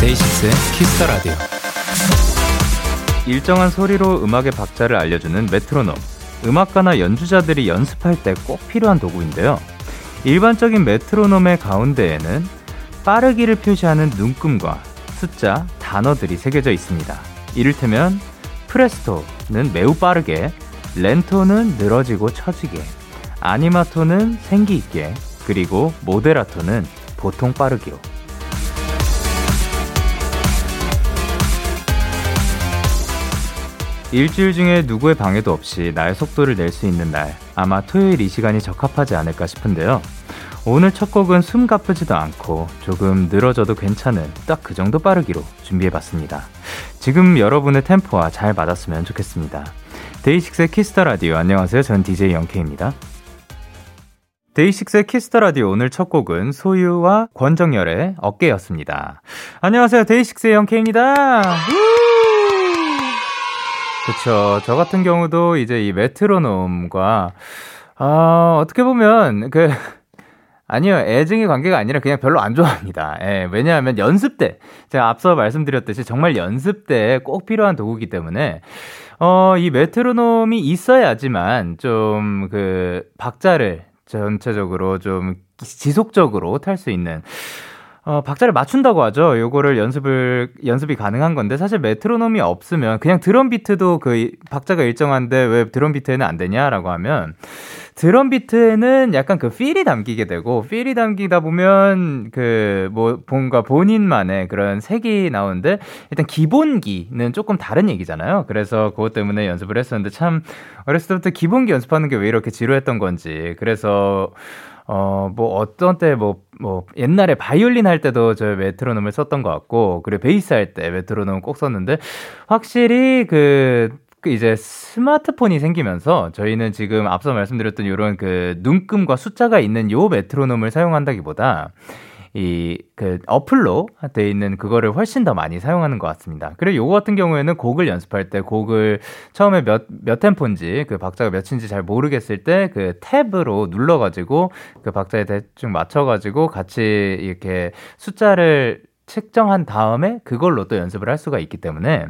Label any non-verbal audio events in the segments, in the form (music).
데이식스의 키스 더 라디오. 일정한 소리로 음악의 박자를 알려주는 메트로놈. 음악가나 연주자들이 연습할 때 꼭 필요한 도구인데요. 일반적인 메트로놈의 가운데에는 빠르기를 표시하는 눈금과 숫자, 단어들이 새겨져 있습니다. 이를테면 프레스토는 매우 빠르게, 렌토는 늘어지고 처지게, 아니마토는 생기 있게, 그리고 모데라토는 보통 빠르기로. 일주일 중에 누구의 방해도 없이 나의 속도를 낼 수 있는 날, 아마 토요일 이 시간이 적합하지 않을까 싶은데요. 오늘 첫 곡은 숨 가쁘지도 않고 조금 늘어져도 괜찮은 딱 그 정도 빠르기로 준비해봤습니다. 지금 여러분의 템포와 잘 맞았으면 좋겠습니다. 데이식스의 키스 더 라디오 안녕하세요. 전 DJ 영케이입니다. 데이식스의 키스 더 라디오 오늘 첫 곡은 소유와 권정열의 어깨였습니다. 안녕하세요. 데이식스의 영케이입니다. 그쵸. 저 같은 경우도 이제 이 메트로놈과, 아, 어떻게 보면, 그, (laughs) 아니요. 애증의 관계가 아니라 그냥 별로 안 좋아합니다. 예, 왜냐하면 연습 때, 제가 앞서 말씀드렸듯이 정말 연습 때 꼭 필요한 도구이기 때문에, 어, 이 메트로놈이 있어야지만 좀 그 박자를 전체적으로 좀 지속적으로 탈 수 있는 어, 박자를 맞춘다고 하죠. 요거를 연습을, 연습이 가능한 건데, 사실 메트로놈이 없으면 그냥 드럼 비트도 그 박자가 일정한데 왜 드럼 비트에는 안 되냐라고 하면, 드럼 비트에는 약간 그 필이 담기게 되고, 필이 담기다 보면 그 뭐, 뭔가 본인만의 그런 색이 나오는데, 일단 기본기는 조금 다른 얘기잖아요. 그래서 그것 때문에 연습을 했었는데, 참, 어렸을 때부터 기본기 연습하는 게 왜 이렇게 지루했던 건지. 그래서, 어, 뭐, 어떤 때, 뭐, 뭐, 옛날에 바이올린 할 때도 저 메트로놈을 썼던 것 같고, 그리고 베이스 할 때 메트로놈 꼭 썼는데, 확실히 그, 그 이제 스마트폰이 생기면서 저희는 지금 앞서 말씀드렸던 이런 그 눈금과 숫자가 있는 요 메트로놈을 사용한다기보다 이 그 어플로 돼 있는 그거를 훨씬 더 많이 사용하는 것 같습니다. 그리고 요거 같은 경우에는 곡을 연습할 때 곡을 처음에 몇 몇 템포인지 그 박자가 몇인지 잘 모르겠을 때 그 탭으로 눌러가지고 그 박자에 대충 맞춰가지고 같이 이렇게 숫자를 측정한 다음에 그걸로 또 연습을 할 수가 있기 때문에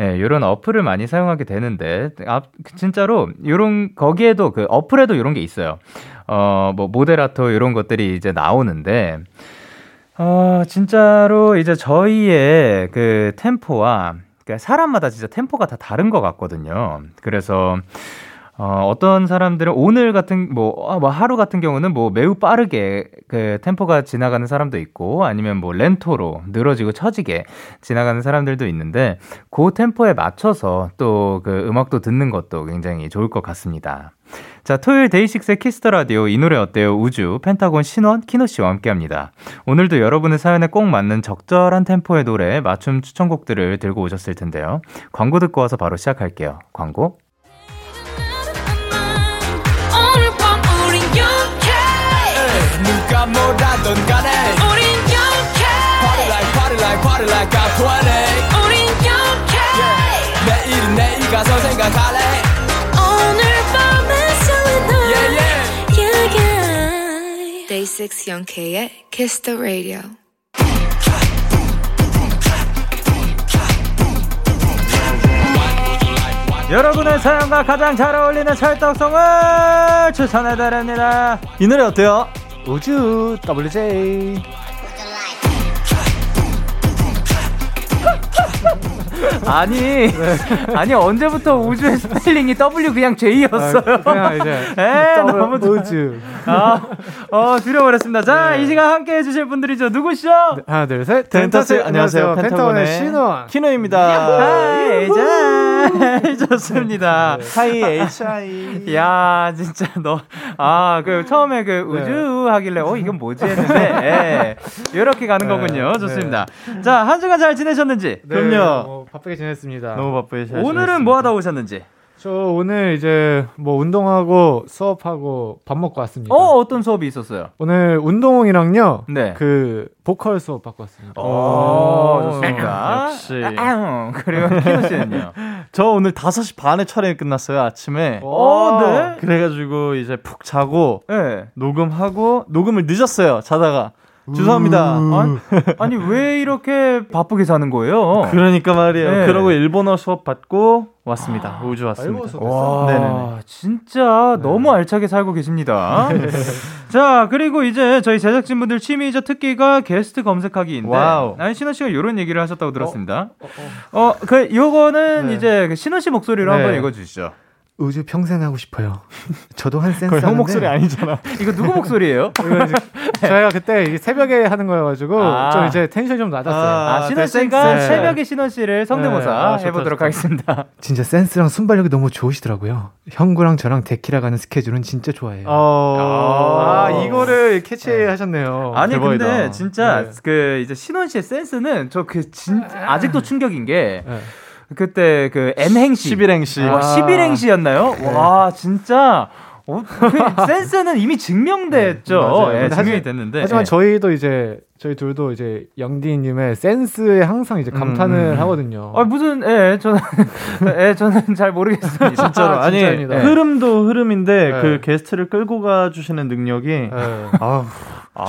예, 요런 어플을 많이 사용하게 되는데, 아, 진짜로, 요런, 거기에도 그 어플에도 요런 게 있어요. 어, 뭐, 모데라토 이런 것들이 이제 나오는데, 어, 진짜로 이제 저희의 그 템포와, 그러니까 사람마다 진짜 템포가 다 다른 것 같거든요. 그래서, 어, 어떤 사람들은 오늘 같은, 뭐, 아, 뭐, 하루 같은 경우는 뭐 매우 빠르게 그 템포가 지나가는 사람도 있고, 아니면 뭐 렌토로 늘어지고 처지게 지나가는 사람들도 있는데, 그 템포에 맞춰서 또 그 음악도 듣는 것도 굉장히 좋을 것 같습니다. 자, 토요일 데이식스의 키스 더 라디오 이 노래 어때요? 우주 펜타곤 신원 키노 씨와 함께 합니다. 오늘도 여러분의 사연에 꼭 맞는 적절한 템포의 노래 맞춤 추천곡들을 들고 오셨을 텐데요. 광고 듣고 와서 바로 시작할게요. 광고. 뭐라던 간에 우린 영케 Party like party like party like I'm 20 우린 영케 yeah. 내일은 내일 가서 생각할래 오늘 밤에 설레는 yeah, yeah. yeah, yeah. Day 6 영케의 Kiss the Radio 여러분의 사연과 가장 잘 어울리는 찰떡송을 추천해드립니다. 이 노래 어때요? 우주 WJ 아니 네. 아니 언제부터 우주의 스펠링이 W 그냥 J였어요. 아, 그냥 이제 (laughs) 에 너무 우주. 아, 어 줄여버렸습니다. 자, 네. 이 시간 함께 해주실 분들이죠. 누구시죠? 네, 하나, 둘, 셋. Tentastic 안녕하세요. 펜타곤의 신원 키노입니다. Hi, 자, 좋습니다. Hi, HI. (laughs) 야, 진짜 너, 아, 그 처음에 그 네. 우주 하길래, 어, 이건 뭐지 했는데, 예, 이렇게 가는 네, 거군요. 좋습니다. 네. 자, 한 주간 잘 지내셨는지? 그럼요. 뭐 바쁘게 지냈습니다. 너무 바쁘게 잘 오늘은 뭐 하다 오셨는지? 저 오늘 이제 뭐 운동하고 수업하고 밥 먹고 왔습니다. 어, 어떤 수업이 있었어요? 오늘 운동이랑요. 네. 그 보컬 수업 받고 왔습니다. 오, 좋습니다. 역시. 아, 그리고 키노 씨는요? (laughs) 저 오늘 5시 반에 촬영이 끝났어요, 아침에. 어, 네. 그래가지고 이제 푹 자고, 네. 녹음하고, 녹음을 늦었어요, 자다가. 죄송합니다. 음. 아니, 왜 이렇게 바쁘게 사는 거예요? 그러니까 말이에요. 네. 그러고 일본어 수업 받고 왔습니다. 아, 우주 왔습니다. 와, 네네. 진짜 네. 너무 알차게 살고 계십니다. 네. (laughs) 자, 그리고 이제 저희 제작진분들 취미이자 특기가 게스트 검색하기인데. 와우. 아니, 신원 씨가 이런 얘기를 하셨다고 들었습니다. 어, 어, 어. 어 그, 요거는 네. 이제 그 신원 씨 목소리로 네. 한번 읽어주시죠. 우주 평생 하고 싶어요. (laughs) 저도 한 센스. 형 목소리 아니잖아. (laughs) 이거 누구 목소리예요? (laughs) 저희가 그때 새벽에 하는 거여가지고 아. 좀 이제 텐션이 좀 낮았어요. 아, 아 신원 씨가 네. 새벽에 신원 씨를 성대모사 네. 아, 해보도록 좋다, 하겠습니다. 진짜 센스랑 순발력이 너무 좋으시더라고요. 형구랑 저랑 데키라 가는 스케줄은 진짜 좋아해요. 어... 아, 이거를 캐치하셨네요. 네. 아니 대박이다. 근데 진짜 네. 그 이제 신원 씨의 센스는 저 그 진 아직도 충격인 게. 네. 그때 그 N행시 11행시 아. 11행시였나요? 네. 와 진짜 어, 그 (laughs) 센스는 이미 증명됐죠. 네, 네, 증명이 됐는데. 하지만 네. 저희도 이제 저희 둘도 이제 영디님의 센스에 항상 이제 감탄을 음. 음. 하거든요. 아 무슨 예 저는 (laughs) 예 저는 잘 모르겠습니다. (laughs) 진짜로 아, 니 네. 흐름도 흐름인데 네. 그 게스트를 끌고 가 주시는 능력이 네. 아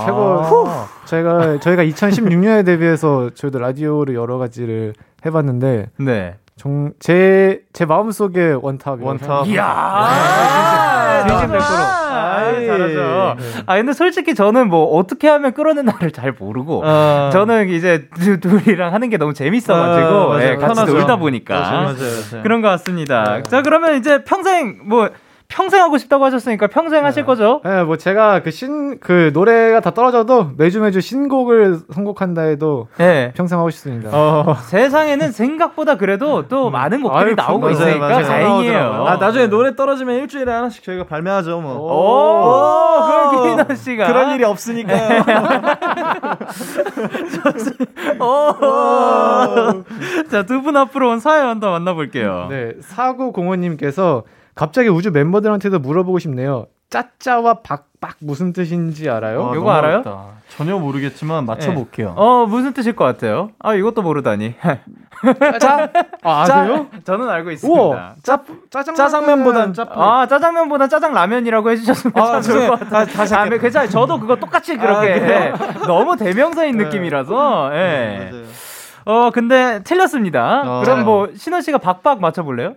최고. 아. 저희가 저희가 2016년에 데뷔해서 저희도 라디오를 여러 가지를 해봤는데 네. 정, 제, 제 마음속에 원탑. 원탑. 이야! 진심 100%. 아, 잘하죠. 네. 아, 근데 솔직히 저는 뭐 어떻게 하면 끌어내나를 잘 모르고, 어. 저는 이제 둘이랑 하는 게 너무 재밌어가지고, 어, 예, 같이 편하죠. 놀다 보니까. 맞아요, 맞아요, 맞아요. 그런 것 같습니다. 네. 자, 그러면 이제 평생 뭐, 평생 하고 싶다고 하셨으니까 평생 네. 하실 거죠? 네, 뭐 제가 그 신, 그 노래가 다 떨어져도 매주 매주 신곡을 선곡한다 해도 네. 평생 하고 싶습니다. 어. 세상에는 생각보다 그래도 또 음. 많은 곡들이 아유, 나오고 맞아요, 있으니까 맞아요. 다행이에요. 아, 나중에 노래 떨어지면 일주일에 하나씩 저희가 발매하죠, 뭐. 오, 오, 그럼 기인원 씨가. 그런 일이 없으니까요. (laughs) 자, 두 분 앞으로 온 사연 더 만나볼게요. 네, 사구공호님께서 갑자기 우주 멤버들한테도 물어보고 싶네요. 짜짜와 박박 무슨 뜻인지 알아요? 아, 이거 알아요? 어렵다. 전혀 모르겠지만 맞춰볼게요. 네. 어 무슨 뜻일 것 같아요? 아 이것도 모르다니. (laughs) 짜? 아, 아세요? 저는 알고 있습니다. 우와, 짜 짜장 짜장면보단 짜. 아 짜장면보다 짜장 라면이라고 해주셨으면 아, 좋을 것 같아요. 다시 아, 네, 괜찮아요. 저도 그거 똑같이 그렇게 아, 너무 대명사인 네. 느낌이라서. 예. 네, 어 근데 틀렸습니다. 어. 그럼 뭐 신원 씨가 박박 맞춰볼래요?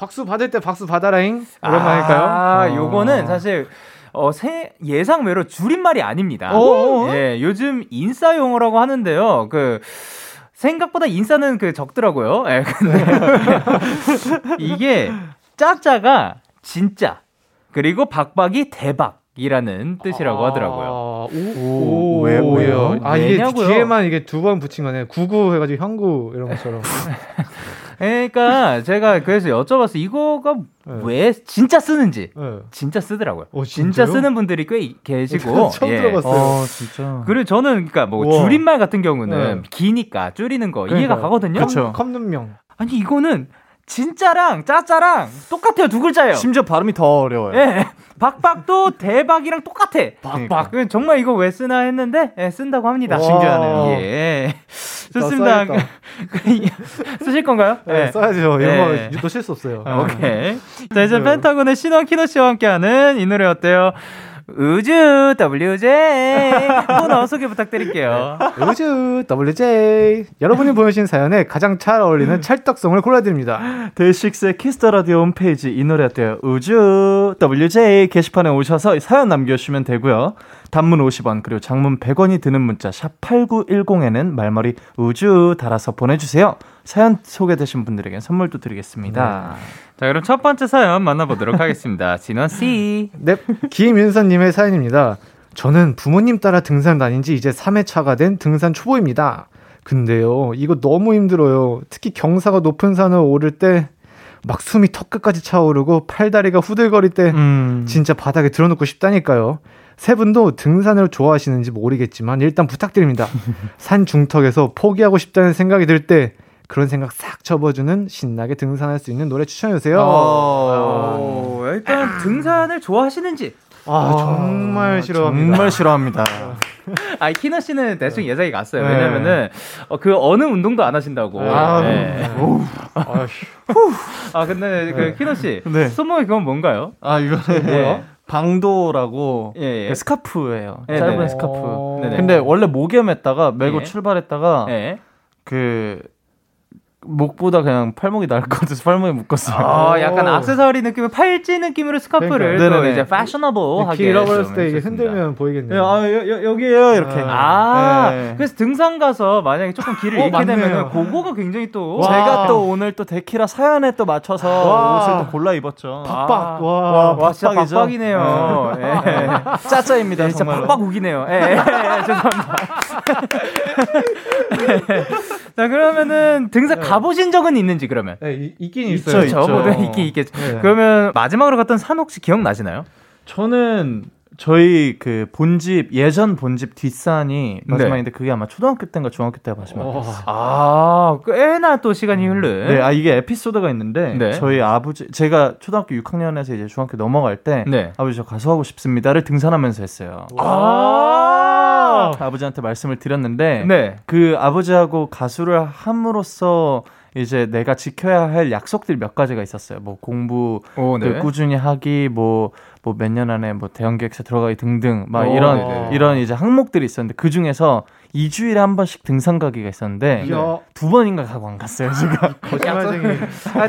박수 받을 때 박수 받아라잉 할까요? 아, 어. 요거는 사실 어, 새, 예상 외로 줄임말이 아닙니다. 예, 요즘 인싸 용어라고 하는데요. 그 생각보다 인싸는 그 적더라고요. 예, 근데 (laughs) 이게 짜짜가 진짜 그리고 박박이 대박. 이라는 뜻이라고 하더라고요. 아, 오, 오, 왜, 왜요? 아, 이게 왜냐고요? 뒤에만 이게 두 번 붙인 거네. 구구 해가지고 형구 이런 것처럼. (laughs) 그러니까 제가 그래서 여쭤봤어 이거가 네. 왜 진짜 쓰는지 네. 진짜 쓰더라고요. 어, 진짜 쓰는 분들이 꽤 계시고 처음 예. 들어봤어요. 어, 진짜. 그리고 저는 그러니까 뭐 우와. 줄임말 같은 경우는 네. 기니까 줄이는 거 그러니까. 이해가 가거든요. 그렇죠. 컵눈명. 아니 이거는 진짜랑 짜짜랑 똑같아요 두 글자예요. 심지어 발음이 더 어려워요. 예. 박박도 대박이랑 똑같아. 박박. 그러니까. 정말 이거 왜 쓰나 했는데 예, 쓴다고 합니다. 신기하네요. 예. 좋습니다. (laughs) 쓰실 건가요? 네, 네. 써야죠. 이런 네. 거 놓칠 수 없어요. 오케이. 자, 이제 펜타곤의 신원 키노 씨와 함께하는 이 노래 어때요? 우주 WJ 코너 소개 부탁드릴게요. 우주 WJ 여러분이 보내신 사연에 가장 잘 어울리는 찰떡송을 골라드립니다. 데이식스의 키스 더 라디오 홈페이지 이 노래 어때요? 우주 WJ 게시판에 오셔서 사연 남겨주시면 되고요. 단문 50원 그리고 장문 100원이 드는 문자 샵 8910에는 말머리 우주 달아서 보내주세요. 사연 소개되신 분들에게 선물도 드리겠습니다. 네. 자, 그럼 첫 번째 사연 만나보도록 (laughs) 하겠습니다. 진원 씨. 네, 김윤서님의 사연입니다. 저는 부모님 따라 등산 다닌 지 이제 3회차가 된 등산 초보입니다. 근데요, 이거 너무 힘들어요. 특히 경사가 높은 산을 오를 때 막 숨이 턱끝까지 차오르고 팔다리가 후들거릴 때 음. 진짜 바닥에 들어놓고 싶다니까요. 세 분도 등산을 좋아하시는지 모르겠지만 일단 부탁드립니다. (laughs) 산 중턱에서 포기하고 싶다는 생각이 들 때 그런 생각 싹 접어주는 신나게 등산할 수 있는 노래 추천해주세요. 어, 일단 등산을 좋아하시는지. 아, 정말 싫어합니다. 정말 싫어합니다. (laughs) 아, 키너 씨는 대충 예상이 갔어요. 왜냐면은 어, 그 어느 운동도 안 하신다고. 아, 네. 아휴. 아, 근데 그 키너 씨 네. 손목에 그건 뭔가요? 아 이거는 뭐요? 방도라고 예, 예. 그 스카프예요. 네, 짧은. 스카프. 어. 근데 원래 목에 맸다가 메고 예. 출발했다가 네. 그 목보다 그냥 팔목이 나을 것 같아서 팔목에 묶었어요. 아, 약간 오. 액세서리 느낌의 팔찌 느낌으로 스카프를. 또 네네네. 이제 패셔너블하게 길 잃어버렸을 좀때 이게. 흔들면 네, 보이겠네요. 아 여, 여, 여기에요 이렇게. 아, 네. 그래서 등산 가서 만약에 조금 길을 어, 잃게 맞네요. 되면 그거가 굉장히 또 와. 제가 또 오늘 또 데키라 사연에 또 맞춰서 와. 옷을 또 골라 입었죠. 박박. 아, 와. 와, 진짜 박박이죠? 박박이네요. 예. 짜짜입니다 진짜 정말로. 박박 우기네요. 예, 예, 예, 죄송합니다. (laughs) 자, 그러면은 등산 가보신 적은 있는지 그러면? 네, 이- 있긴 있죠, 있어요. 있죠. 저보다 있긴 있겠죠. 네. 그러면 마지막으로 갔던 산 혹시 기억 나시나요? 저는 저희 그 본집 예전 본집 뒷산이 마지막인데 그게 아마 초등학교 때인가 중학교 때가 마지막이었어요. 어, 아, 꽤나 또 시간이 흐른. 네, 아 이게 에피소드가 있는데 네. 저희 아버지 제가 초등학교 6학년에서 이제 중학교 넘어갈 때 네. 아버지 저 가수하고 싶습니다를 등산하면서 했어요. 아, 아버지한테 말씀을 드렸는데 네. 그 아버지하고 가수를 함으로써 이제 내가 지켜야 할 약속들 몇 가지가 있었어요. 뭐 공부 오, 그 꾸준히 하기 뭐 뭐 몇 년 안에 뭐 대형 기획사 들어가기 등등 막 오, 이런 네네. 이런 이제 항목들이 있었는데 그 중에서 2주일에 한 번씩 등산 가기가 있었는데 이야. 두 번인가 가고 안 갔어요 제가. (laughs) 거짓말쟁이.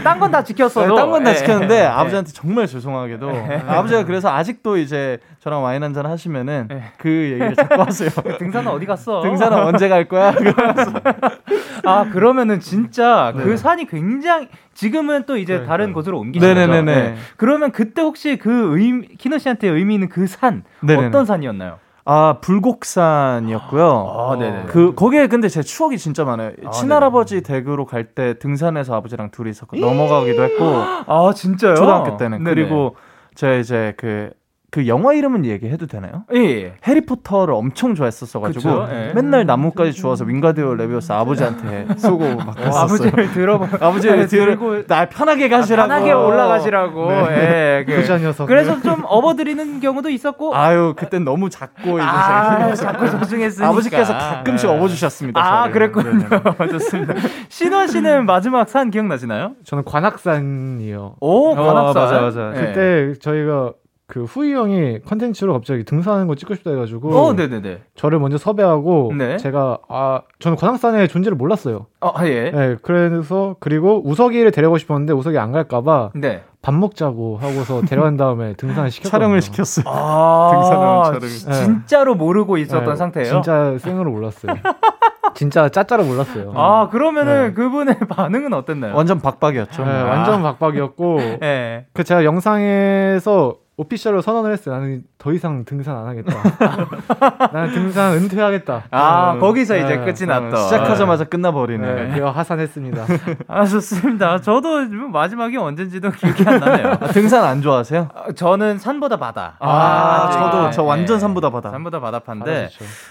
딴 건 다 지켰어도. 딴건다 예. 지켰는데 예. 아버지한테 정말 죄송하게도 아버지가 그래서 아직도 이제 저랑 와인 한 잔 하시면은 예. 그 얘기를 자꾸 하세요. (laughs) 등산은 어디 갔어? 등산은 언제 갈 거야? (laughs) 아 그러면은 진짜 네. 그 산이 굉장히 지금은 또 이제 그러니까요. 다른 곳으로 옮기신 거죠. 네네네네. 네. 그러면 그때 혹시 그 의미 키노 씨한테 의미 있는 그산 네네네. 어떤 산이었나요? 아 불곡산이었고요. 아, 네네. 그 거기에 근데 제 추억이 진짜 많아요. 아, 친할아버지 댁으로 갈 때 등산해서 아버지랑 둘이서 그 넘어가기도 했고 아 진짜요? 초등학교 때는 네네. 그리고 제가 이제 그 그 영화 이름은 얘기해도 되나요? 예, 예. 해리포터를 엄청 좋아했었어가지고 그쵸, 예. 맨날 나무까지 주워서 윙가디오 레비오스 아버지한테 쏘고 막 어, 했었어요. 아버지를 들어보 (laughs) 아버지를 뒤를 들고 날 편하게 가시라고 편하게 올라가시라고. 예, 그- 부자 녀석. 그래서 좀 업어드리는 경우도 있었고. 아유 그땐 너무 작고 이제 아, 자꾸 소중했으니까. 아버지께서 가끔씩 네. 업어주셨습니다. 아, 저를. 그랬군요. (laughs) 좋습니다. 신원 씨는 (laughs) 마지막 산 기억나시나요? 저는 관악산이요. 오, 어, 관악산. 맞아, 맞아. 네. 그때 저희가 그 후이 형이 컨텐츠로 갑자기 등산하는 거 찍고 싶다 해가지고 어, 네네네. 저를 먼저 섭외하고 네. 제가 아 저는 관악산의 존재를 몰랐어요. 어, 예. 네, 그래서 그리고 우석이를 데려고 싶었는데 우석이 안 갈까봐 네. 밥 먹자고 하고서 (laughs) 데려간 다음에 등산을 시켰거든요. 촬영을 시켰어요. 아, 등산하는 촬영을. 지- 진짜로 모르고 있었던 네, 상태예요. 진짜 생으로 몰랐어요. (laughs) 진짜 짜짜로 몰랐어요. 아, 그러면은 네. 그분의 (laughs) 반응은 어땠나요? 완전 박박이었죠. 네, 아. 완전 박박이었고 예. 그 제가 영상에서 오피셜로 선언을 했어요. 나는 더 이상 등산 안 하겠다. (laughs) 나는 등산 은퇴하겠다. 아, 음, 거기서 이제 네, 끝이 어, 났던. 시작하자마자 끝나버리네. 네, 그거 하산했습니다. (laughs) 아, 좋습니다. 저도 마지막이 언제인지도 기억이 안 나네요. 아, 등산 안 좋아하세요? 아, 저는 산보다 바다. 아, 아, 저도 네. 저 완전 산보다 바다. 산보다 바다판데.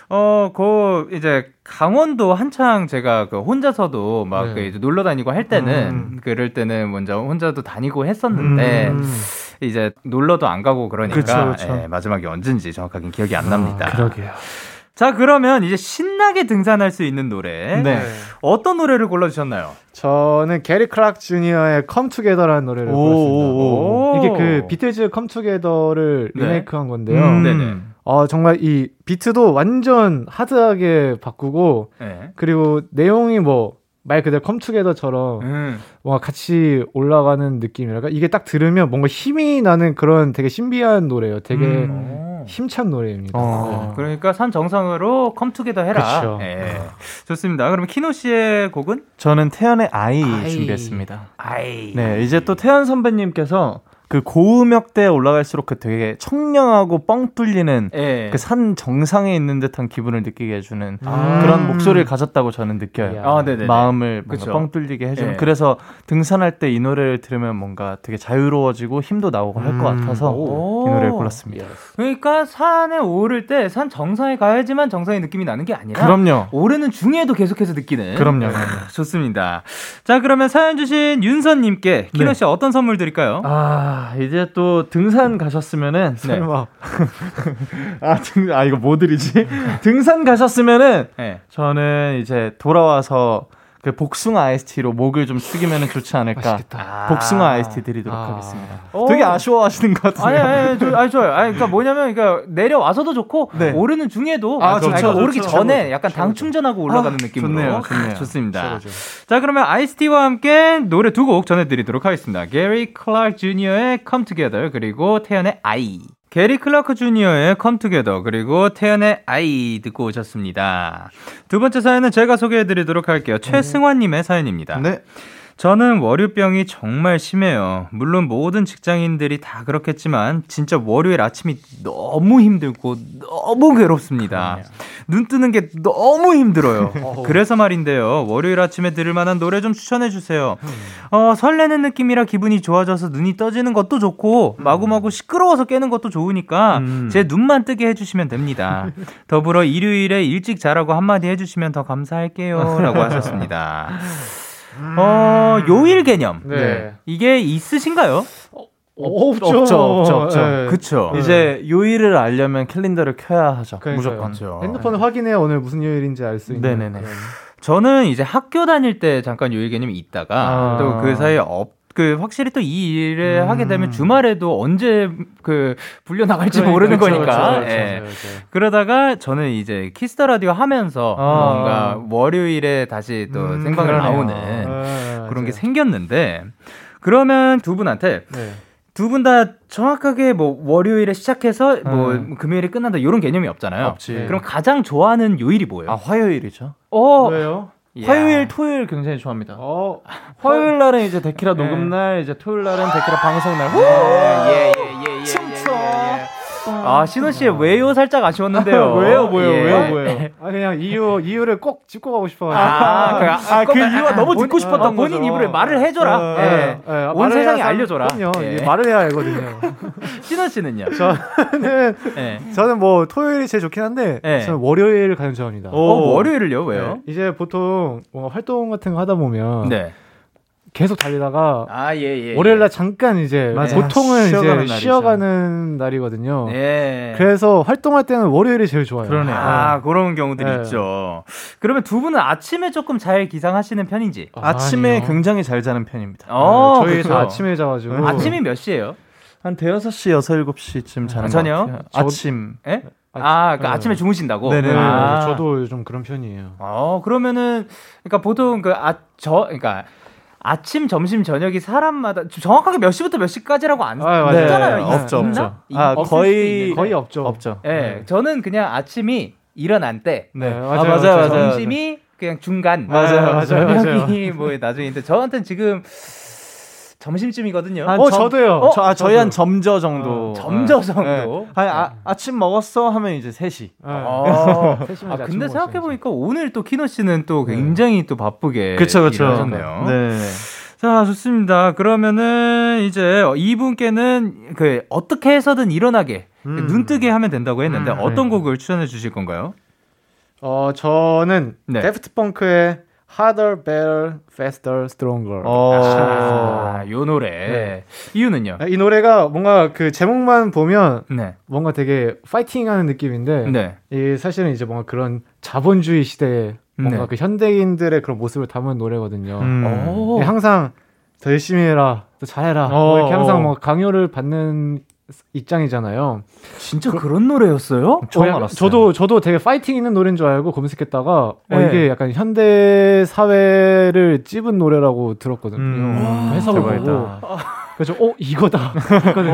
어, 그 이제 강원도 한창 제가 그 혼자서도 막 네. 그 이제 놀러 다니고 할 때는 음. 그럴 때는 먼저 혼자도 다니고 했었는데 음. 이제 놀러도 안 가고 그러니까 그쵸, 그쵸. 예, 마지막이 언젠지 정확하게 기억이 안 납니다. 아, 그러게요. 자, 그러면 이제 신나게 등산할 수 있는 노래. 네. 어떤 노래를 골라 주셨나요? 저는 게리 클락 주니어의 Come Together라는 노래를. 오. 이게 그 비틀즈 Come Together를 네. 리메이크한 건데요. 음. 네네. 어, 정말 이 비트도 완전 하드하게 바꾸고 네. 그리고 내용이 뭐 말 그대로 Come Together처럼 음. 뭔가 같이 올라가는 느낌이랄까 이게 딱 들으면 뭔가 힘이 나는 그런 되게 신비한 노래예요. 되게 음. 힘찬 노래입니다. 어. 그러니까 산 정상으로 컴투게더 해라. 그쵸. 예. 좋습니다. 그럼 키노 씨의 곡은 저는 태연의 아이, 아이. 준비했습니다. 아이. 네, 이제 또 태연 선배님께서 그 고음역대에 올라갈수록 그 되게 청량하고 뻥 뚫리는 예. 그산 정상에 있는 듯한 기분을 느끼게 해주는 아. 그런 목소리를 가졌다고 저는 느껴요. 아. 마음을 뭔가. 뻥 뚫리게 해주는. 예. 그래서 등산할 때 이 노래를 들으면 뭔가 되게 자유로워지고 힘도 나오고 할것 음. 같아서 오. 이 노래를 골랐습니다. 그러니까 산에 오를 때 산 정상에 가야지만 정상의 느낌이 나는 게 아니라 그럼요. 오르는 중에도 계속해서 느끼는. 그럼요. 아, 좋습니다. 자, 그러면 사연 주신 윤선님께 키노 씨 어떤 선물 드릴까요? 아 이제 또 등산 가셨으면은 설마 (laughs) 아, 등, 아 이거 뭐 드리지? (laughs) 등산 가셨으면은 네. 저는 이제 돌아와서 그 복숭아 아이스티로 목을 좀 숙이면 좋지 않을까. 아. 복숭아 아이스티 드리도록 아. 하겠습니다. 오. 되게 아쉬워하시는 것 같은데. 아니, 아니, 아니, 저, 아니, 좋아요. 아니, 그러니까 뭐냐면, 그러니까 내려와서도 좋고, 네. 오르는 중에도, 아, 그러니까 좋죠, 오르기 좋죠. 전에. 약간 당 충전하고 올라가는 아, 느낌으로. 좋네요, 좋네요. 좋습니다. 최고죠. 자, 그러면 아이스티와 함께 노래 두 곡 전해드리도록 하겠습니다. 게리 클락 주니어의 Come Together, 그리고 태연의 I. 게리 클라크 주니어의 Together, 그리고 태연의 I 듣고 오셨습니다. 두 번째 사연은 제가 소개해드리도록 할게요. 최승환님의 사연입니다. 네. 저는 월요병이 정말 심해요. 물론 모든 직장인들이 다 그렇겠지만 진짜 월요일 아침이 너무 힘들고 너무 괴롭습니다. 눈 뜨는 게 너무 힘들어요. (laughs) 그래서 말인데요. 월요일 아침에 들을 만한 노래 좀 추천해 주세요. 어, 설레는 느낌이라 기분이 좋아져서 눈이 떠지는 것도 좋고 마구마구 시끄러워서 깨는 것도 좋으니까 음. 제 눈만 뜨게 해 주시면 됩니다. (laughs) 더불어 일요일에 일찍 자라고 한마디 해 주시면 더 감사할게요라고 하셨습니다. (laughs) 어, 요일 개념. 네. 이게 있으신가요? 없죠. 없죠, 없죠, 없죠. 네. 그쵸. 이제 요일을 알려면 캘린더를 켜야 하죠. 그러니까요. 무조건. 핸드폰을 확인해 오늘 무슨 요일인지 알 수 있는. 네네네. 그런. 저는 이제 학교 다닐 때 잠깐 요일 개념이 있다가 아. 또 그 사이에 없, 그 확실히 또 이 일을 음. 하게 되면 주말에도 언제 그 불려 나갈지 그러니까, 모르는 그쵸, 거니까. 그쵸, 예. 그쵸, 그쵸. 그러다가 저는 이제 키스 더 라디오 하면서 아. 뭔가 월요일에 다시 또 음, 생방을. 나오는 네, 그런 게. 생겼는데 그러면 두 분한테 네. 두분 다 정확하게 뭐 월요일에 시작해서 뭐 음. 금요일에 끝난다 이런 개념이 없잖아요. 없지. 그럼 가장 좋아하는 요일이 뭐예요? 아 화요일이죠. 어, 왜요? 이야. 화요일, 토요일 굉장히 좋아합니다. 어, 화요일 날은 이제 데키라 네. 녹음 날, 이제 토요일 날은 데키라 방송 날. 예, 예, 예, 예. 예, 예, 예. 아, 신원 씨의 왜요 살짝 아쉬웠는데요. (laughs) 왜요, 뭐예요, 예. 왜요, 뭐예요? 아 그냥 이유 이유를 꼭 짚고 가고 싶어. 아, 그, 아, 그 이유가 너무 듣고 싶었던 아, 본인 거죠. 입으로 말을 해줘라. 어, 예. 예, 온 세상에 알려줘라. 그럼요. 예. 이게 말을 해야 알거든요. (laughs) 신원 씨는요? (laughs) 저는 예. 저는 뭐 토요일이 제일 좋긴 한데 네. 저는 월요일을 가장 좋아합니다. 어, 월요일을요? 왜요? 네, 이제 보통 뭔가 활동 같은 거 하다 보면 네. 계속 달리다가 아, 예, 예. 월요일 날 잠깐 이제 맞아요. 보통은 쉬어가는 이제 날이죠. 쉬어가는 날이거든요. 예. 그래서 활동할 때는 월요일이 제일 좋아요. 그러네요. 아, 그런 경우들이 네. 있죠. 그러면 두 분은 아침에 조금 잘 기상하시는 편인지? 아 침에 아니요. 굉장히 잘 자는 편입니다. 어, 저희 그렇죠. 다 아침에 자가지고 음. 아침이 몇 시예요? 한 대여섯 시 여섯 일곱 시쯤 자는 아, 것 저녁? 같아요. 저- 아침. 예? 아, 그러니까 네. 아침에 주무신다고? 네네. 네, 아, 저도 좀 그런 편이에요. 어, 그러면은, 그러니까 보통 그, 아, 저, 그러니까, 아침, 점심, 저녁이 사람마다 정확하게 몇 시부터 몇 시까지라고 안 아, 맞아요. 있잖아요. 네, 있- 없죠? 없죠. 이- 아, 거의-. 거의 없죠. 없죠. 예, 네. 저는 그냥 아침이 일어난 때, 네, 아, 맞아요, 맞아요, 맞아요. 맞아요. 점심이 그냥 중간, 맞아요, 맞아요, 저녁이 뭐 나중인데 저한테는 지금 점심쯤이거든요. 한 어, 점- 저도요. 어? 저, 아, 저희 한. 점저 정도. 어, 점저 네. 정도? 네. 아니, 아, 아침 먹었어 하면 이제 3시. 네. 어. 세심하게 아, (laughs) 아침 근데 먹었어요, 생각해 보니까 오늘 또 키노 씨는 또 굉장히 또 바쁘게 그쵸, 그쵸. 일하셨네요. 네. 자, 좋습니다. 그러면은 이제 이분께는 그 어떻게 해서든 일어나게 음. 눈 뜨게 하면 된다고 했는데 음, 어떤 네. 곡을 추천해 주실 건가요? 어, 저는 네. 데프트 펑크의 Harder, Better, Faster, Stronger. 어. 아, 요 노래. 네. 이유는요? 이 노래가 뭔가 그 제목만 보면 네. 뭔가 되게 파이팅하는 느낌인데 네. 이 사실은 이제 뭔가 그런 자본주의 시대에 뭔가 네. 그 현대인들의 그런 모습을 담은 노래거든요. 음. 오. 예, 항상 더 열심히 해라, 더 잘해라. 어, 뭐 이렇게 항상 어. 뭐 강요를 받는 입장이잖아요. 진짜 그, 런 노래였어요? 처음 어, 알았어요. 저도 저도 되게 파이팅 있는 노래인 줄 알고 검색했다가 어, 네. 이게 약간 현대 사회를 찝은 노래라고 들었거든요. 음, 해석을 대박이다. 보고 그래서 어 이거다.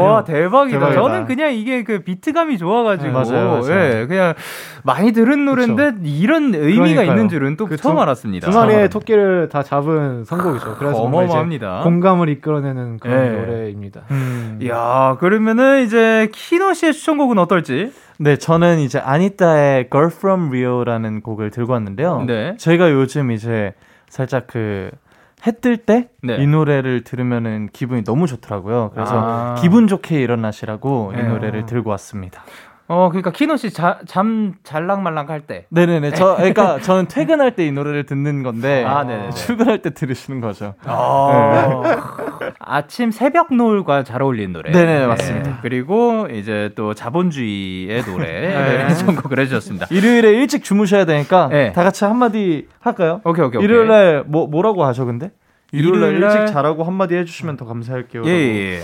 와 대박이다. 대박이다. 저는 그냥 이게 그 비트감이 좋아가지고 네, 맞아요, 맞아요. 예, 그냥 많이 들은 노래인데 이런 의미가 그러니까요. 있는 줄은 또 그 처음 두- 알았습니다. 두 마리의 토끼를 다 잡은 선곡이죠. 그래서 어마어마합니다. 공감을 이끌어내는 그런 네. 노래입니다. 음. 이야 그러면은 이제 키노 씨의 추천곡은 어떨지? 네, 저는 이제 아니따의 Girl From Rio라는 곡을 들고 왔는데요. 네. 제가 요즘 이제 살짝 그 해뜰 때이 네. 노래를 들으면은 기분이 너무 좋더라고요. 그래서 아. 기분 좋게 일어나시라고 이 네. 노래를 들고 왔습니다. 어 그러니까 키노 씨잠 잘랑말랑 할 때. 네네네. 저 그러니까 (laughs) 저는 퇴근할 때 이 노래를 듣는 건데 아, 네네네. 출근할 때 들으시는 거죠. 어. 아침 새벽 노을과 잘 어울리는 노래. 네네, 맞습니다. 그리고 이제 또 자본주의의 노래 (laughs) 네. 선곡을 해주셨습니다. 일요일에 일찍 주무셔야 되니까 네. 다 같이 한마디 할까요? 오케이 오케이. 오케이. 일요일 날 뭐 뭐라고 하죠 근데? 일요일 날 일요일 날- 일찍 자라고 한마디 해주시면 더 감사할게요. 예, 예.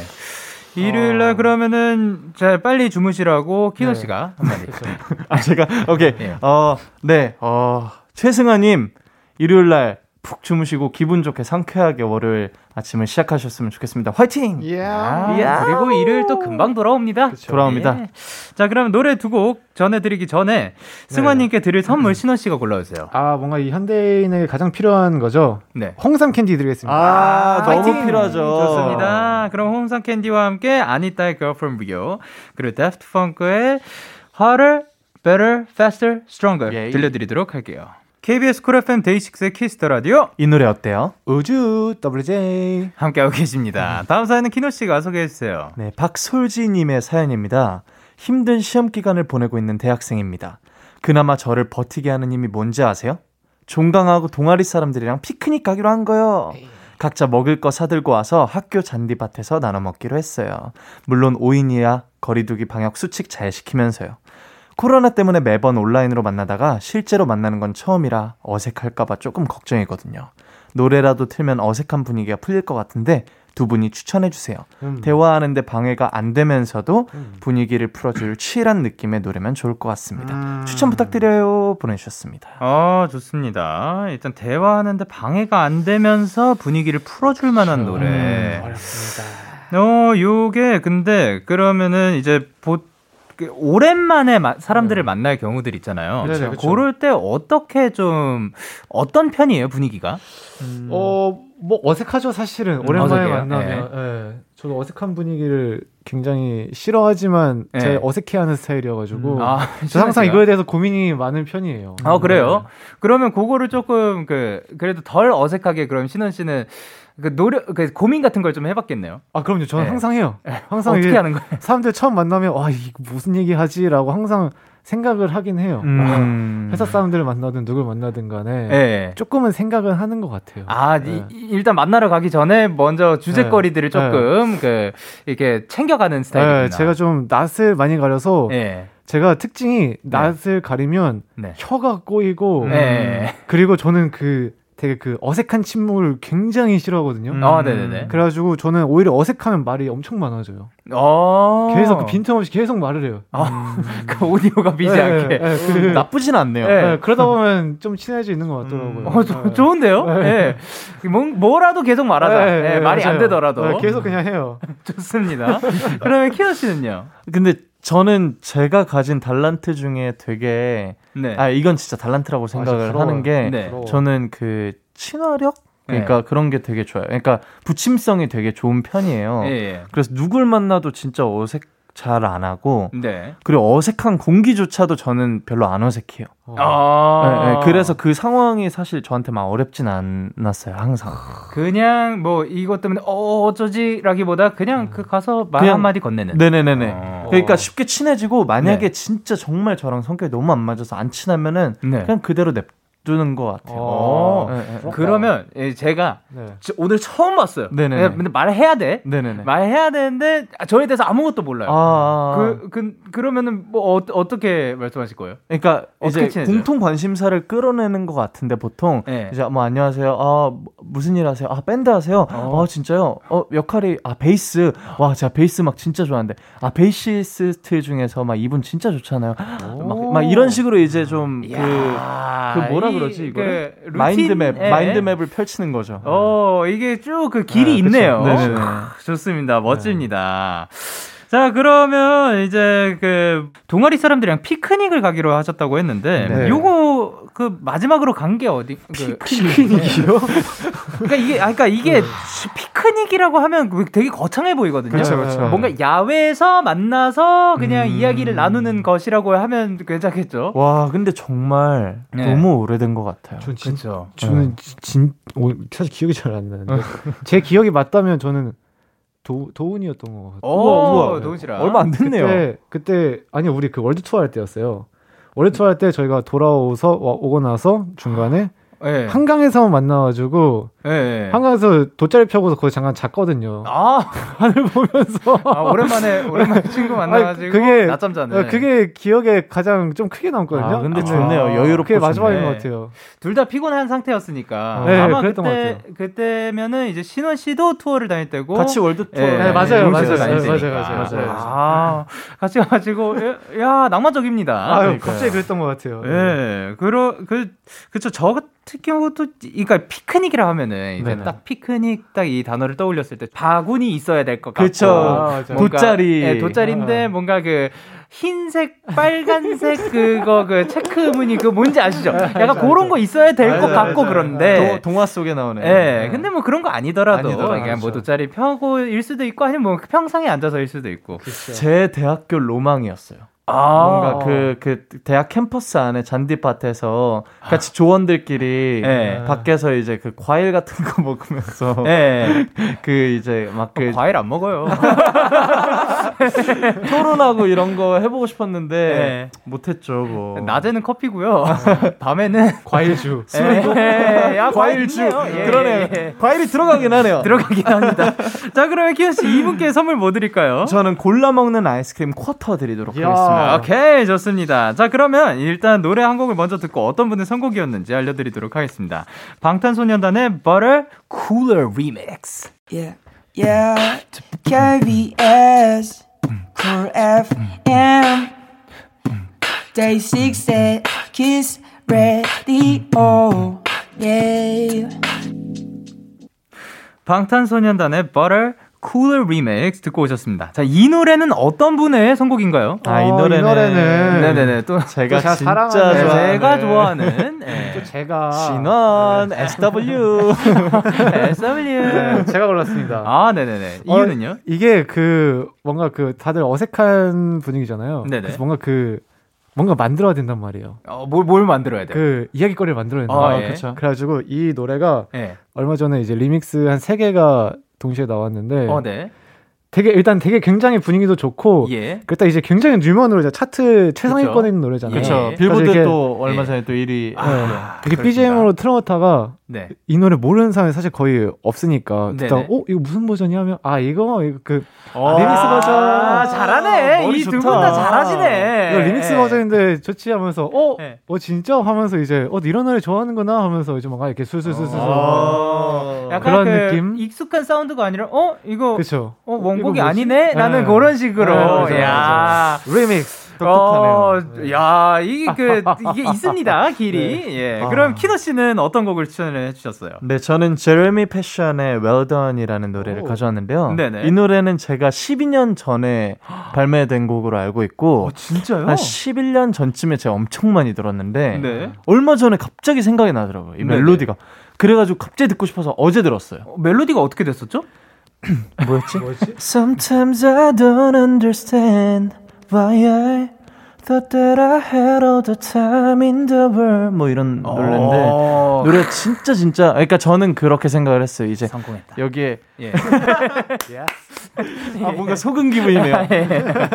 예. 일요일 날 어. 그러면은 자 빨리 주무시라고 키노 네. 씨가 한마디. (laughs) 아 제가 오케이 예. 어네 어, 최승아 님 일요일 날 푹 주무시고 기분 좋게 상쾌하게 월요일 아침을 시작하셨으면 좋겠습니다. 화이팅! 아, 이야. 그리고 일요일 또 금방 돌아옵니다. 돌아옵니다. 예. 자, 그럼 노래 두 곡 전해드리기 전에 승환님께 드릴 선물 신원 씨가 골라주세요. 아 뭔가 이 현대인에게 가장 필요한 거죠. 네. 홍삼 캔디 드리겠습니다. 아, 너무 파이팅! 필요하죠. 좋습니다. 그럼 홍삼 캔디와 함께 Anitta의 Girl from Rio 그리고 Daft Punk의 Harder, Better, Faster, Stronger 예이. 들려드리도록 할게요. KBS 쿨 FM 데이식스의 키스터 라디오 이 노래 어때요? 우주 WJ. 함께하고 계십니다. 다음 사연은 키노 씨가 소개해 주세요. 네, 박솔지 님의 사연입니다. 힘든 시험 기간을 보내고 있는 대학생입니다. 그나마 저를 버티게 하는 힘이 뭔지 아세요? 종강하고 동아리 사람들이랑 피크닉 가기로 한 거요. 각자 먹을 거 사들고 와서 학교 잔디밭에서 나눠 먹기로 했어요. 물론 5인이야 거리두기 방역 수칙 잘 지키면서요. 코로나 때문에 매번 온라인으로 만나다가 실제로 만나는 건 처음이라 어색할까봐 조금 걱정이거든요. 노래라도 틀면 어색한 분위기가 풀릴 것 같은데 두 분이 추천해주세요. 음. 대화하는데 방해가 안 되면서도 분위기를 풀어줄 치일한 느낌의 노래면 좋을 것 같습니다. 음. 추천 부탁드려요. 보내주셨습니다. 어, 좋습니다. 일단 대화하는데 방해가 안 되면서 분위기를 풀어줄 만한 노래. 음, 어렵습니다. 어, 요게 근데 그러면은 이제 보그 오랜만에 마- 사람들을 만날 경우들 있잖아요. 네네, 그쵸. 그럴 때 어떻게 좀 어떤 편이에요 분위기가? 어, 뭐 어색하죠, 사실은. 오랜만에 어색해요? 만나면. 예. 저도 어색한 분위기를 굉장히 싫어하지만 네. 제 어색해하는 스타일이어가지고 아, 저 (laughs) 항상 이거에 대해서 고민이 많은 편이에요. 아 그래요? 네. 그러면 그거를 조금 그 그래도 덜 어색하게 그럼 신원 씨는 그 노력 그 고민 같은 걸 좀 해봤겠네요. 아 그럼요. 저는 네. 항상 해요. 항상 어떻게 하는 거예요? 사람들 처음 만나면 와 이거 무슨 얘기 하지라고 항상 생각을 하긴 해요. 음. 회사 사람들을 만나든 누굴 만나든 간에 예. 조금은 생각은 하는 것 같아요. 아, 네. 이- 일단 만나러 가기 전에 먼저 주제거리들을 네. 조금 그 이렇게 챙겨가는 스타일이구나. 네, 제가 좀 낯을 많이 가려서 예. 제가 특징이 낯을 가리면 네. 혀가 꼬이고 네. 그리고 저는 그 되게 그 어색한 침묵을 굉장히 싫어하거든요. 음. 아, 네네네. 그래가지고 저는 오히려 어색하면 말이 엄청 많아져요. 어. 계속 그 빈틈없이 계속 말을 해요. 아, (laughs) 그 오디오가 비지 네, 않게. 네, 그, 나쁘진 않네요. 네. 네, 그러다 보면 좀 친해져 있는 것 같더라고요. 어, 조- 네. 좋은데요? 예. 뭐, 뭐라도 계속 말하자. 네, 예, 네, 말이 안 맞아요. 되더라도. 네, 계속 그냥 해요. (laughs) 좋습니다. 그러면 키어 씨는요? 근데 저는 제가 가진 달란트 중에 되게 네. 아 이건 진짜 달란트라고 생각을 부러워요. 하는 게 네. 저는 그 친화력 그러니까 네. 그런 게 되게 좋아요. 그러니까 부침성이 되게 좋은 편이에요. 예, 예. 그래서 누굴 만나도 진짜 어색 잘 안 하고 네. 그리고 어색한 공기조차도 저는 별로 안 어색해요. 아. 네, 네, 그래서 그 상황이 사실 저한테 막 어렵진 않았어요. 항상. 그냥 뭐 이것 때문에 어 어쩌지라기보다 그냥 그 가서 말 그냥- 한마디 건네는. 네네네네. 어. 그러니까 쉽게 친해지고 만약에 네. 진짜 정말 저랑 성격이 너무 안 맞아서 안 친하면은 네. 그냥 그대로 냅 두는 것 같아요. 어. 네, 네. 그러면 예, 제가 네. 저- 오늘 처음 봤어요. 네네네. 예, 근데 말해야 돼. 네네네. 말해야 되는데 아, 저에 대해서 아무것도 몰라요. 아, 그, 그 그러면은 뭐 어, 어떻게 말씀하실 거예요? 그러니까 어떻게 이제? 공통 관심사를 끌어내는 것 같은데 보통 네. 이제 뭐 안녕하세요. 아 뭐, 무슨 일 하세요? 아 밴드 하세요? 어. 아 진짜요? 어 역할이 아 베이스. 와 제가 베이스 막 진짜 좋아하는데 아 베이시스트 중에서 막 이분 진짜 좋잖아요. 막, 막 이런 식으로 이제 좀그그 뭐라 그러지 이거? 그 루틴? 마인드맵, 예. 마인드맵을 펼치는 거죠. 어, 이게 쭉 그 길이 아, 있네요. 네네네. 좋습니다. 멋집니다. 자, 그러면 이제 그 동아리 사람들이랑 피크닉을 가기로 하셨다고 했는데 네. 요거 그 마지막으로 간 게 어디 그 피크닉이요? 그러니까 이게 아 그러니까 이게 피크닉이라고 하면 그 되게 거창해 보이거든요. 그쵸, 그쵸. 뭔가 야외에서 만나서 그냥 음. 이야기를 나누는 것이라고 하면 괜찮겠죠. 와, 근데 정말 네. 너무 오래된 것 같아요. 전 진, 그렇죠. 저는 진, 오, 사실 기억이 잘 안 나는데 (laughs) 제 기억이 맞다면 저는 도, 도훈이었던 것 같아요. 오, 우와, 우와. 도훈 씨랑. 얼마 안 됐네요. 그때 그때 아니 우리 그 월드 투어 할 때였어요. 월드 투어 할 때 저희가 돌아오서 와- 오고 나서 중간에 예. 한강에서 만나가지고 예, 예. 한강에서 돗자리 펴고서 거기 잠깐 잤거든요. 아, (laughs) 하늘 보면서 아, 오랜만에 오랜만에 친구 만나가지고 아니, 그게- 낮잠 자네. 어, 그게 기억에 가장 좀 크게 남거든요. 아, 근데 네. 좋네요. 여유롭고 그게 마지막인 좋네. 것 같아요. 둘 다 피곤한 상태였으니까 네, 아마 그랬던 그때 것 그때면은 이제 신원 씨도 투어를 다닐 때고 같이 월드 투어. 예, 네, 맞아요, 룸 맞아요, 맞아요. 맞아요, 맞아요. 아, 같이 가지고 야, 야, 낭만적입니다. 아유. 갑자기 그랬던 것 같아요. 예, 그러 그 그쵸 저 같은 경우도 그러니까 피크닉이라 하면은 이제 네네. 딱 피크닉 딱 이 단어를 떠올렸을 때 바구니 있어야 될 것 같고 그쵸. 아, 돗자리. 예, 돗자리인데 뭔가 그 흰색, 빨간색 (laughs) 그거 그 체크 무늬 그 뭔지 아시죠? 약간 그런 거 있어야 될 것 같고 맞아요. 그런데 도- 동화 속에 나오네. 예, 근데 뭐 그런 거 아니더라도, 아니더라도, 그냥 뭐. 돗자리 펴고일 수도 있고 아니면 뭐 평상에 앉아서일 수도 있고. 제 대학교 로망이었어요. 아, 뭔가 그, 그 대학 캠퍼스 안에 잔디밭에서 같이 조원들끼리 네. 밖에서 이제 그 과일 같은 거 (laughs) 먹으면서 예, 그 이제 막그 과일 안 먹어요. (laughs) 토론하고 이런 거 해보고 싶었는데 네. 못했죠. 그거. 낮에는 커피고요. 밤에는 과일주. (laughs) 예, 야, 과일주. 예, 그러네요. 예. 과일이 들어가긴 하네요. 들어가긴 합니다. 자, 그러면 키현 씨 이분께 선물 뭐 드릴까요? 저는 골라 먹는 아이스크림 쿼터 드리도록 이야. 하겠습니다. 오케이 좋습니다. 자 그러면 일단 노래 한 곡을 먼저 듣고 어떤 분의 선곡이었는지 알려드리도록 하겠습니다. 방탄소년단의 Butter Cooler Remix. Yeah, yeah. KBS, Cool FM, Day 6 at Kiss Radio. Yeah. 방탄소년단의 Butter Cooler Remix 듣고 오셨습니다. 자 이 노래는 어떤 분의 선곡인가요? 아, 이 어, 노래는, 이 노래는 네네네 또 제가 제가 진짜 사랑하는 네, 좋아하는 제가 좋아하는 예. 또 제가 진원 SW SW. 네, 제가 골랐습니다. 아 네네네 어, 이유는요? 이게 그 뭔가 그 다들 어색한 분위기잖아요. 네네. 그래서 뭔가 그 뭔가 만들어야 된단 말이에요. 어, 뭘, 뭘 만들어야 돼요? 그 이야기거리를 만들어야 된다. 아, 아, 예. 그쵸. 그래가지고 이 노래가 예. 얼마 전에 이제 리믹스 한 세 개가 동시에 나왔는데 어, 네. 되게 일단 되게 굉장히 분위기도 좋고 예. 그때 이제 굉장히 유명한 노래죠. 차트 최상위권에 있는 노래잖아요. 그쵸. 그렇죠. 예. 빌보드 또 얼마 예. 전에 또 1위. 아, 네. 이게 그렇습니다. BGM으로 틀어놓다가 네. 이 노래 모르는 사람이 사실 거의 없으니까 듣다가 네네. 어 이거 무슨 버전이 하면 아 이거 이거 그 어. 리믹스 버전. 아, 잘하네. 머리 이두 분. 다 잘하시네. 이거 리믹스 예. 버전인데 좋지 하면서 어, 네. 어 진짜 하면서 이제 어 이런 노래 좋아하는구나 하면서 이제 막 이렇게 술술술술 어. 약간 그런 그 느낌? 익숙한 사운드가 아니라 어 이거 그쵸 어 원곡이 이거 뭐지? 아니네 라는 네. 그런 식으로 네, 맞아요, 야 리믹스 어, 똑똑하네요. 야, 이게 그 이게 있습니다 (laughs) 길이. 예. 아. 그럼 키노 씨는 어떤 곡을 추천을 해주셨어요? 네, 저는 Jeremy Passion의 Well Done이라는 노래를 오. 가져왔는데요. 네네. 이 노래는 제가 12년 전에 (gasps) 발매된 곡으로 알고 있고 진짜요? 한 11년 전쯤에 제가 엄청 많이 들었는데 네. 얼마 전에 갑자기 생각이 나더라고요. 이 네네. 멜로디가. 그래가지고 갑자기 듣고 싶어서 어제 들었어요. 어, 멜로디가 어떻게 됐었죠? (clears throat) 뭐였지? 뭐지? Sometimes I don't understand why I thought that I had all the time in the world. 뭐 이런 노래인데 어, 노래 진짜 진짜 그러니까 저는 그렇게 생각을 했어요. 이제 성공했다. 여기에 예. (laughs) 아 뭔가 속은 기분이네요.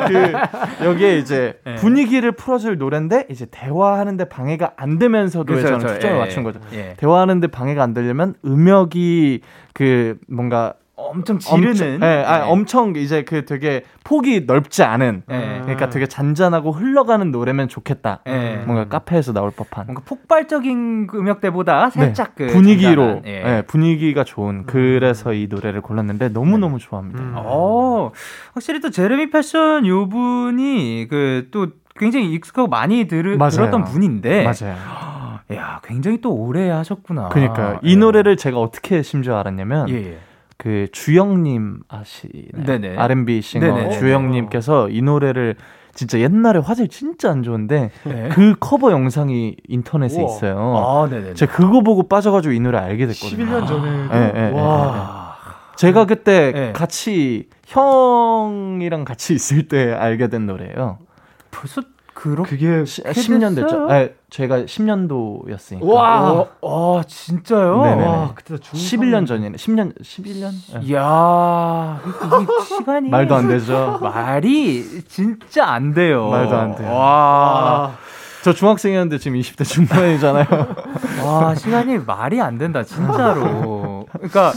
그 여기에 이제 예. 분위기를 풀어줄 노래인데 이제 대화하는데 방해가 안 되면서도 그렇죠, 저는 그렇죠. 초점을 예, 맞춘 거죠. 예. 대화하는데 방해가 안 되려면 음역이 그 뭔가 엄청 지르는. 엄청, 네, 아, 엄청 이제 그 되게 폭이 넓지 않은. 네. 그러니까 되게 잔잔하고 흘러가는 노래면 좋겠다. 네. 뭔가 카페에서 나올 법한. 뭔가 폭발적인 음역대보다 살짝 네, 그 분위기로 예. 네, 분위기가 좋은 그래서 이 노래를 골랐는데 너무 너무 좋아합니다. 음. 어, 확실히 또 제레미 패션 요 분이 그 또 굉장히 익숙하고 많이 들, 맞아요. 들었던 분인데. 맞아요. (gasps) 야, 굉장히 또 오래 하셨구나. 그러니까요. 이 예. 노래를 제가 어떻게 심지어 알았냐면 예, 예. 그 주영님 아시나요? 네네. R&B 싱어 네네네. 주영님께서 이 노래를 진짜 옛날에 화질 진짜 안 좋은데 네. 그 커버 영상이 인터넷에 우와. 있어요. 아, 네네. 제가 그거 보고 빠져가지고 이 노래 알게 됐거든요. 11년 전에. 예, 예, 예, 와. 제가 그때 네. 같이 형이랑 같이 있을 때 알게 된 노래예요. 벌써 그렇게 그게 시, 10년 됐죠. 아, 제가 10년도였으니까. 와. 와, 아, 진짜요? 네네네. 와, 그때 나 중. 11년 전이네. 10년, 11년? 예. 이야, 시간이 말도 안 되죠. 말이 진짜 안 돼요. 말도 안 돼요. 와, 저 중학생이었는데 지금 20대 중반이잖아요. 와, 시간이 말이 안 된다, 진짜로. 그러니까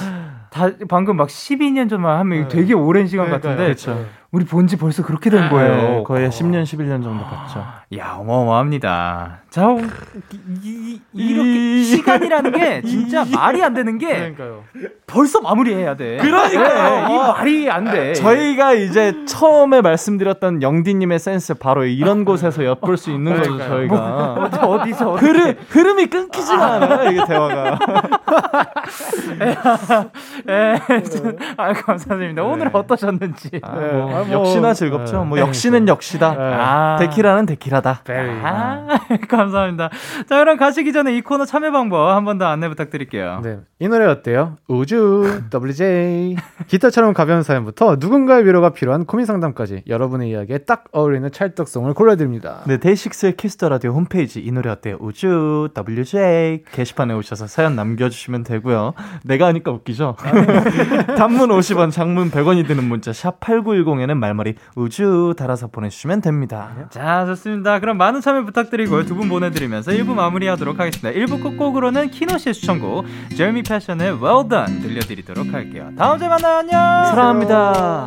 다 방금 막 12년 전만 하면 네. 되게 오랜 시간 그러니까요. 같은데 그렇죠. 우리 본 지 벌써 그렇게 된 거예요. 네, 거의 10년, 11년 정도 봤죠. 야, 어마어마합니다. 자, 이, 이, 렇게 시간이라는 게 (laughs) 진짜 말이 안 되는 게 그러니까요. 벌써 마무리해야 돼. 그러니까요. 네, 이 말이 안 돼. 저희가 이제 처음에 말씀드렸던 영디님의 센스 바로 이런 곳에서 엿볼 수 있는 거죠, 저희가. 어디, 어디서 어떻게 흐름, 흐름이 끊기지가 않아요, 이게 대화가. (laughs) 예, 저- 아, 감사드립니다. 오늘 어떠셨는지. 아, 뭐, 아, 뭐, 역시나 즐겁죠. 네. 뭐, 네, 역시는 역시다. 아. 데키라는 데키라다. 아, (laughs) 감사합니다. 자, 그럼 가시기 전에 이 코너 참여 방법 한 번 더 안내 부탁드릴게요. 네. 이 노래 어때요? 우주, WJ. 깃털처럼 가벼운 사연부터 누군가의 위로가 필요한 고민 상담까지 여러분의 이야기에 딱 어울리는 찰떡송을 골라드립니다. 네, DAY6의 Kiss the Radio 홈페이지 이 노래 어때요? 우주 WJ 게시판에 오셔서 사연 남겨주시면 되고요. 내가 하니까 웃기죠? (laughs) 단문 50원, 장문 100원이 드는 문자 샵 #8910에는 말머리 우주 달아서 보내주시면 됩니다. 자, 좋습니다. 그럼 많은 참여 부탁드리고요. 두 분 보내드리면서 1부 마무리하도록 하겠습니다. 1부 끝곡으로는 키노 씨의 추천곡, 제르미 패션의 Well Done 들려드리도록 할게요. 다음 주에 만나요. 안녕! 사랑합니다.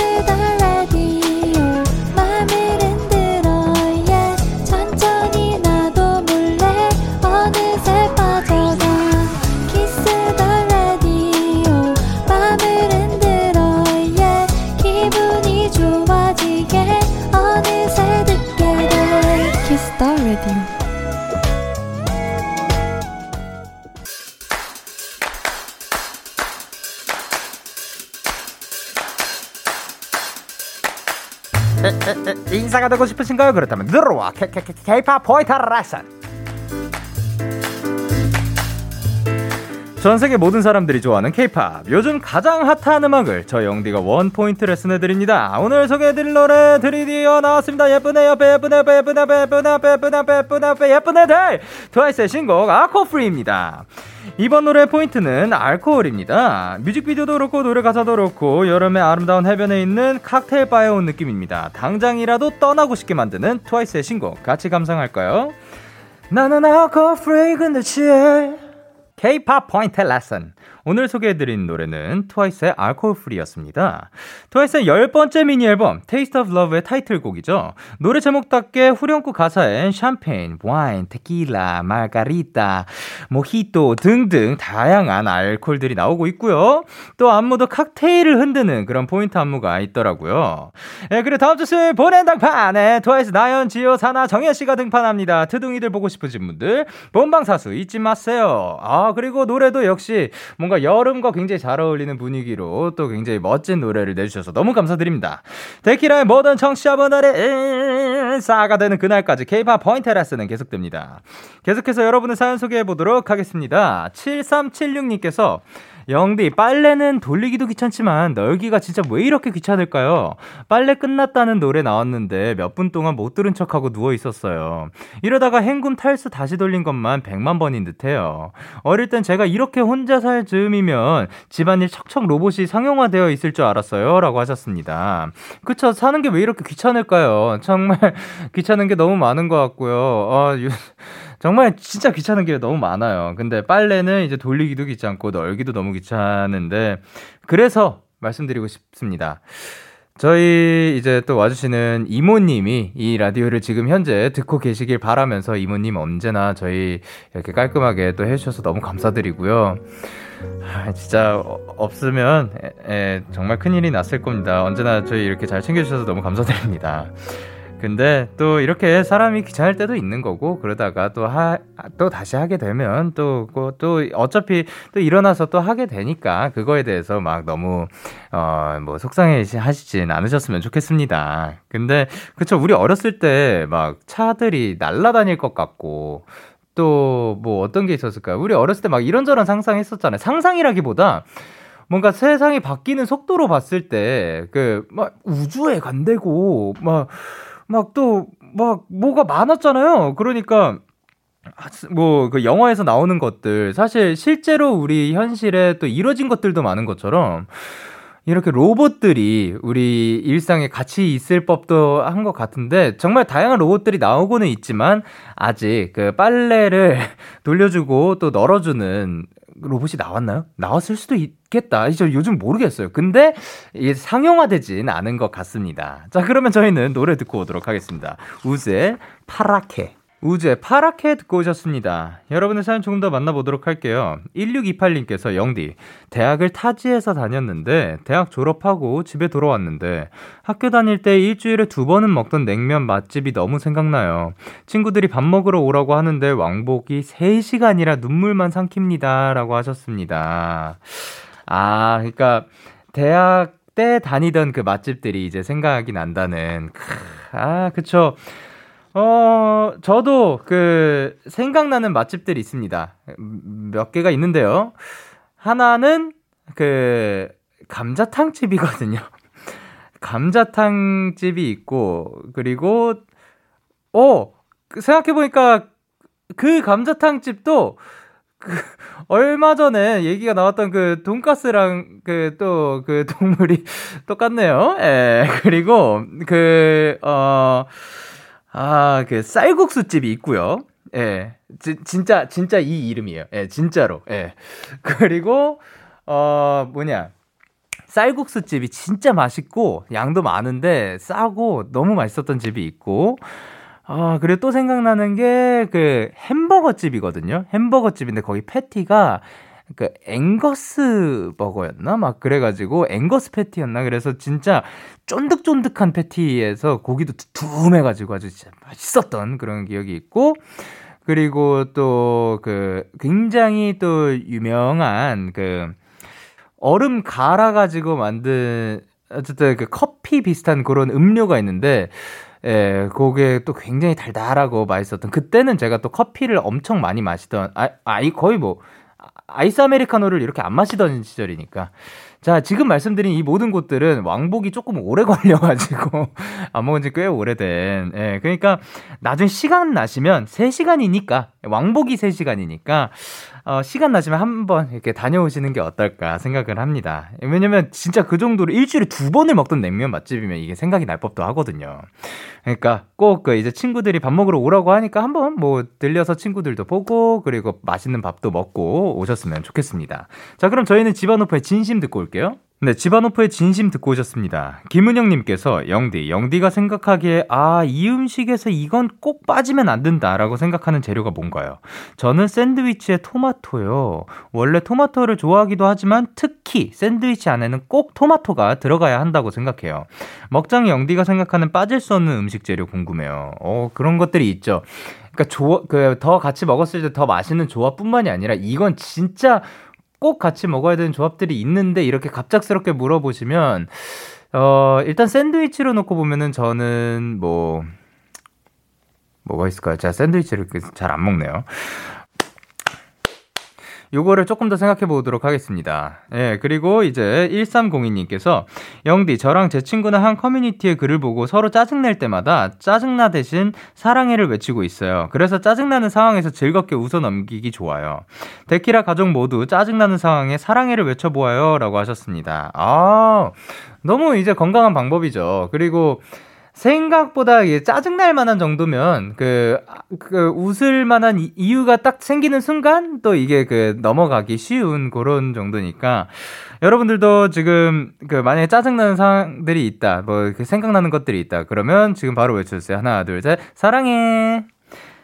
인싸가 되고 싶으신가요? 그렇다면 들어와 K-팝 포인트 레슨 전 세계 모든 사람들이 좋아하는 K-팝 요즘 가장 핫한 음악을 저 영디가 원 포인트 레슨해 드립니다. 오늘 소개해드릴 노래 드디어 나왔습니다. 예쁜 애 옆에 예쁜 애 옆에 예쁜 애 옆에 예쁜 애 옆에 예쁜 애 옆에 예쁜 애 옆에 예쁜 애들 트와이스의 신곡 Alcohol-Free입니다. 이번 노래의 포인트는 알코올입니다. 뮤직비디오도 그렇고 노래 가사도 그렇고 여름의 아름다운 해변에 있는 칵테일 바에 온 느낌입니다. 당장이라도 떠나고 싶게 만드는 트와이스의 신곡 같이 감상할까요? 나는 Alcohol-Free 근데 취해 K-pop 포인트 레슨. 오늘 소개해드린 노래는 트와이스의 Alcohol-Free였습니다. 트와이스의 열 번째 미니 앨범 Taste of Love의 타이틀곡이죠. 노래 제목답게 후렴구 가사엔 샴페인, 와인, 테킬라, 마가리타, 모히또 등등 다양한 알코올들이 나오고 있고요. 또 안무도 칵테일을 흔드는 그런 포인트 안무가 있더라고요. 예, 그리고 다음 주 수요일 본인 등판에 트와이스 나연, 지효, 사나, 정연 씨가 등판합니다. 트둥이들 보고 싶으신 분들 본방 사수 잊지 마세요. 아 그리고 노래도 역시 뭔가 여름과 굉장히 잘 어울리는 분위기로 또 굉장히 멋진 노래를 내주셔서 너무 감사드립니다. 데키라의 모든 청취자분들의 싸가 되는 그날까지 포인트 레슨은 계속됩니다. 계속해서 여러분의 사연 소개해 보도록 하겠습니다. 7376님께서 영디, 빨래는 돌리기도 귀찮지만 널기가 진짜 왜 이렇게 귀찮을까요? 빨래 끝났다는 노래 나왔는데 몇 분 동안 못 들은 척하고 누워 있었어요. 이러다가 행군 탈수 다시 돌린 것만 100만 번인 듯해요. 어릴 땐 제가 이렇게 혼자 살 즈음이면 집안일 척척 로봇이 상용화되어 있을 줄 알았어요. 라고 하셨습니다. 그쵸, 사는 게 왜 이렇게 귀찮을까요? 정말 (laughs) 귀찮은 게 너무 많은 것 같고요. 어, 유- 정말 진짜 귀찮은 게 너무 많아요. 근데 빨래는 이제 돌리기도 귀찮고 널기도 너무 귀찮은데 그래서 말씀드리고 싶습니다. 저희 이제 또 와주시는 이모님이 이 라디오를 지금 현재 듣고 계시길 바라면서 이모님 언제나 저희 이렇게 깔끔하게 또 해주셔서 너무 감사드리고요. 아, 진짜 어- 없으면 정말 큰일이 났을 겁니다. 언제나 저희 이렇게 잘 챙겨주셔서 너무 감사드립니다. 근데 또 이렇게 사람이 귀찮을 때도 있는 거고 그러다가 또 하 또 다시 하게 되면 또또 어차피 또 일어나서 또 하게 되니까 그거에 대해서 막 너무 어 뭐 속상해 하시진 않으셨으면 좋겠습니다. 근데 그쵸 우리 어렸을 때 막 차들이 날아다닐 것 같고 또 뭐 어떤 게 있었을까요? 우리 어렸을 때 막 이런저런 상상했었잖아요. 상상이라기보다 뭔가 세상이 바뀌는 속도로 봤을 때 그 막 우주에 간대고 막 막 또 막 뭐가 많았잖아요. 그러니까 뭐 그 영화에서 나오는 것들 사실 실제로 우리 현실에 또 이루어진 것들도 많은 것처럼 이렇게 로봇들이 우리 일상에 같이 있을 법도 한 것 같은데 정말 다양한 로봇들이 나오고는 있지만 아직 그 빨래를 (laughs) 돌려주고 또 널어주는 로봇이 나왔나요? 나왔을 수도 있겠다. 저 요즘 모르겠어요. 근데 이게 상용화되진 않은 것 같습니다. 자, 그러면 저희는 노래 듣고 오도록 하겠습니다. 우즈의 파랗게. 우즈의 파랗게 듣고 오셨습니다. 여러분의 사연 조금 더 만나보도록 할게요. 1628님께서 영디, 대학을 타지에서 다녔는데, 대학 졸업하고 집에 돌아왔는데, 학교 다닐 때 일주일에 두 번은 먹던 냉면 맛집이 너무 생각나요. 친구들이 밥 먹으러 오라고 하는데, 왕복이 3시간이라 눈물만 삼킵니다. 라고 하셨습니다. 아, 그러니까, 대학 때 다니던 그 맛집들이 이제 생각이 난다는, 크, 아, 그쵸. 어, 저도 그 생각나는 맛집들이 있습니다. 음, 몇 개가 있는데요. 하나는 그 감자탕 집이거든요. (laughs) 감자탕 집이 있고 그리고 어, 생각해 보니까 그 감자탕 집도 그 얼마 전에 얘기가 나왔던 그 돈가스랑 그 또그 동물이 (laughs) 똑같네요. 예. 그리고 그어 아, 그 쌀국수 집이 있고요. 예. 지, 진짜 진짜 이 이름이에요. 예, 진짜로. 예. (laughs) 그리고 어 뭐냐? 쌀국수 집이 진짜 맛있고 양도 많은데 싸고 너무 맛있었던 집이 있고 아, 그리고 또 생각나는 게 그 햄버거 집이거든요. 햄버거 집인데 거기 패티가 그 앵거스 버거였나? 막 그래가지고 앵거스 패티였나? 그래서 진짜 쫀득쫀득한 패티에서 고기도 두툼해가지고 아주 진짜 맛있었던 그런 기억이 있고 그리고 또 그 굉장히 또 유명한 그 얼음 갈아가지고 만든 어쨌든 그 커피 비슷한 그런 음료가 있는데 예, 그게 또 굉장히 달달하고 맛있었던 그때는 제가 또 커피를 엄청 많이 마시던 아, 아이 거의 뭐 아이스 아메리카노를 이렇게 안 마시던 시절이니까. 자, 지금 말씀드린 이 모든 곳들은 왕복이 조금 오래 (laughs) 걸려가지고, 안 먹은 지 꽤 오래된, 예, 그러니까, 나중에 시간 나시면 3시간이니까, 왕복이 3시간이니까, 어, 시간 나시면 한번 이렇게 다녀오시는 게 어떨까 생각을 합니다. 왜냐면 진짜 그 정도로 일주일에 두 번을 먹던 냉면 맛집이면 이게 생각이 날 법도 하거든요. 그러니까 꼭 그 이제 친구들이 밥 먹으러 오라고 하니까 한번 뭐 들려서 친구들도 보고 그리고 맛있는 밥도 먹고 오셨으면 좋겠습니다. 자, 그럼 저희는 집안오프의 진심 듣고 올게요. 네, 집안오프의 진심 듣고 오셨습니다. 김은영님께서 영디, 영디가 생각하기에 아, 이 음식에서 이건 꼭 빠지면 안 된다라고 생각하는 재료가 뭔가요? 저는 샌드위치에 토마토요. 원래 토마토를 좋아하기도 하지만 특히 샌드위치 안에는 꼭 토마토가 들어가야 한다고 생각해요. 먹장 영디가 생각하는 빠질 수 없는 음식 재료 궁금해요. 어, 그런 것들이 있죠. 그러니까 조, 그, 더 같이 먹었을 때 더 맛있는 조합뿐만이 아니라 이건 진짜 꼭 같이 먹어야 되는 조합들이 있는데 이렇게 갑작스럽게 물어보시면 어 일단 샌드위치로 놓고 보면은 저는 뭐 뭐가 있을까요? 제가 샌드위치를 잘 안 먹네요. 요거를 조금 더 생각해 보도록 하겠습니다. 예, 그리고 이제 1302님께서 영디, 저랑 제 친구는 한 커뮤니티의 글을 보고 서로 짜증낼 때마다 짜증나 대신 사랑해를 외치고 있어요. 그래서 짜증나는 상황에서 즐겁게 웃어 넘기기 좋아요. 데키라 가족 모두 짜증나는 상황에 사랑해를 외쳐보아요. 라고 하셨습니다. 아, 너무 이제 건강한 방법이죠. 그리고 생각보다 이게 짜증날 만한 정도면 그, 그 웃을 만한 이- 이유가 딱 생기는 순간 또 이게 그 넘어가기 쉬운 그런 정도니까 여러분들도 지금 그 만약에 짜증나는 상황들이 있다 뭐 생각나는 것들이 있다 그러면 지금 바로 외쳐주세요. 하나 둘 셋. 사랑해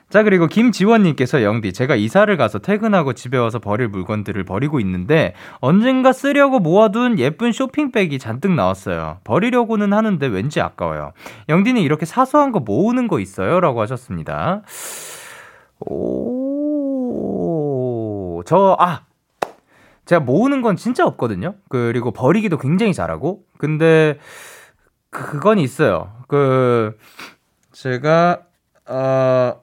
자, 그리고 김지원님께서 영디, 제가 이사를 가서 퇴근하고 집에 와서 버릴 물건들을 버리고 있는데 언젠가 쓰려고 모아둔 예쁜 쇼핑백이 잔뜩 나왔어요. 버리려고는 하는데 왠지 아까워요. 영디는 이렇게 사소한 거 모으는 거 있어요? 라고 하셨습니다. 오, 저, 아! 제가 모으는 건 진짜 없거든요? 그리고 버리기도 굉장히 잘하고. 근데, 그건 있어요. 그, 제가, 어,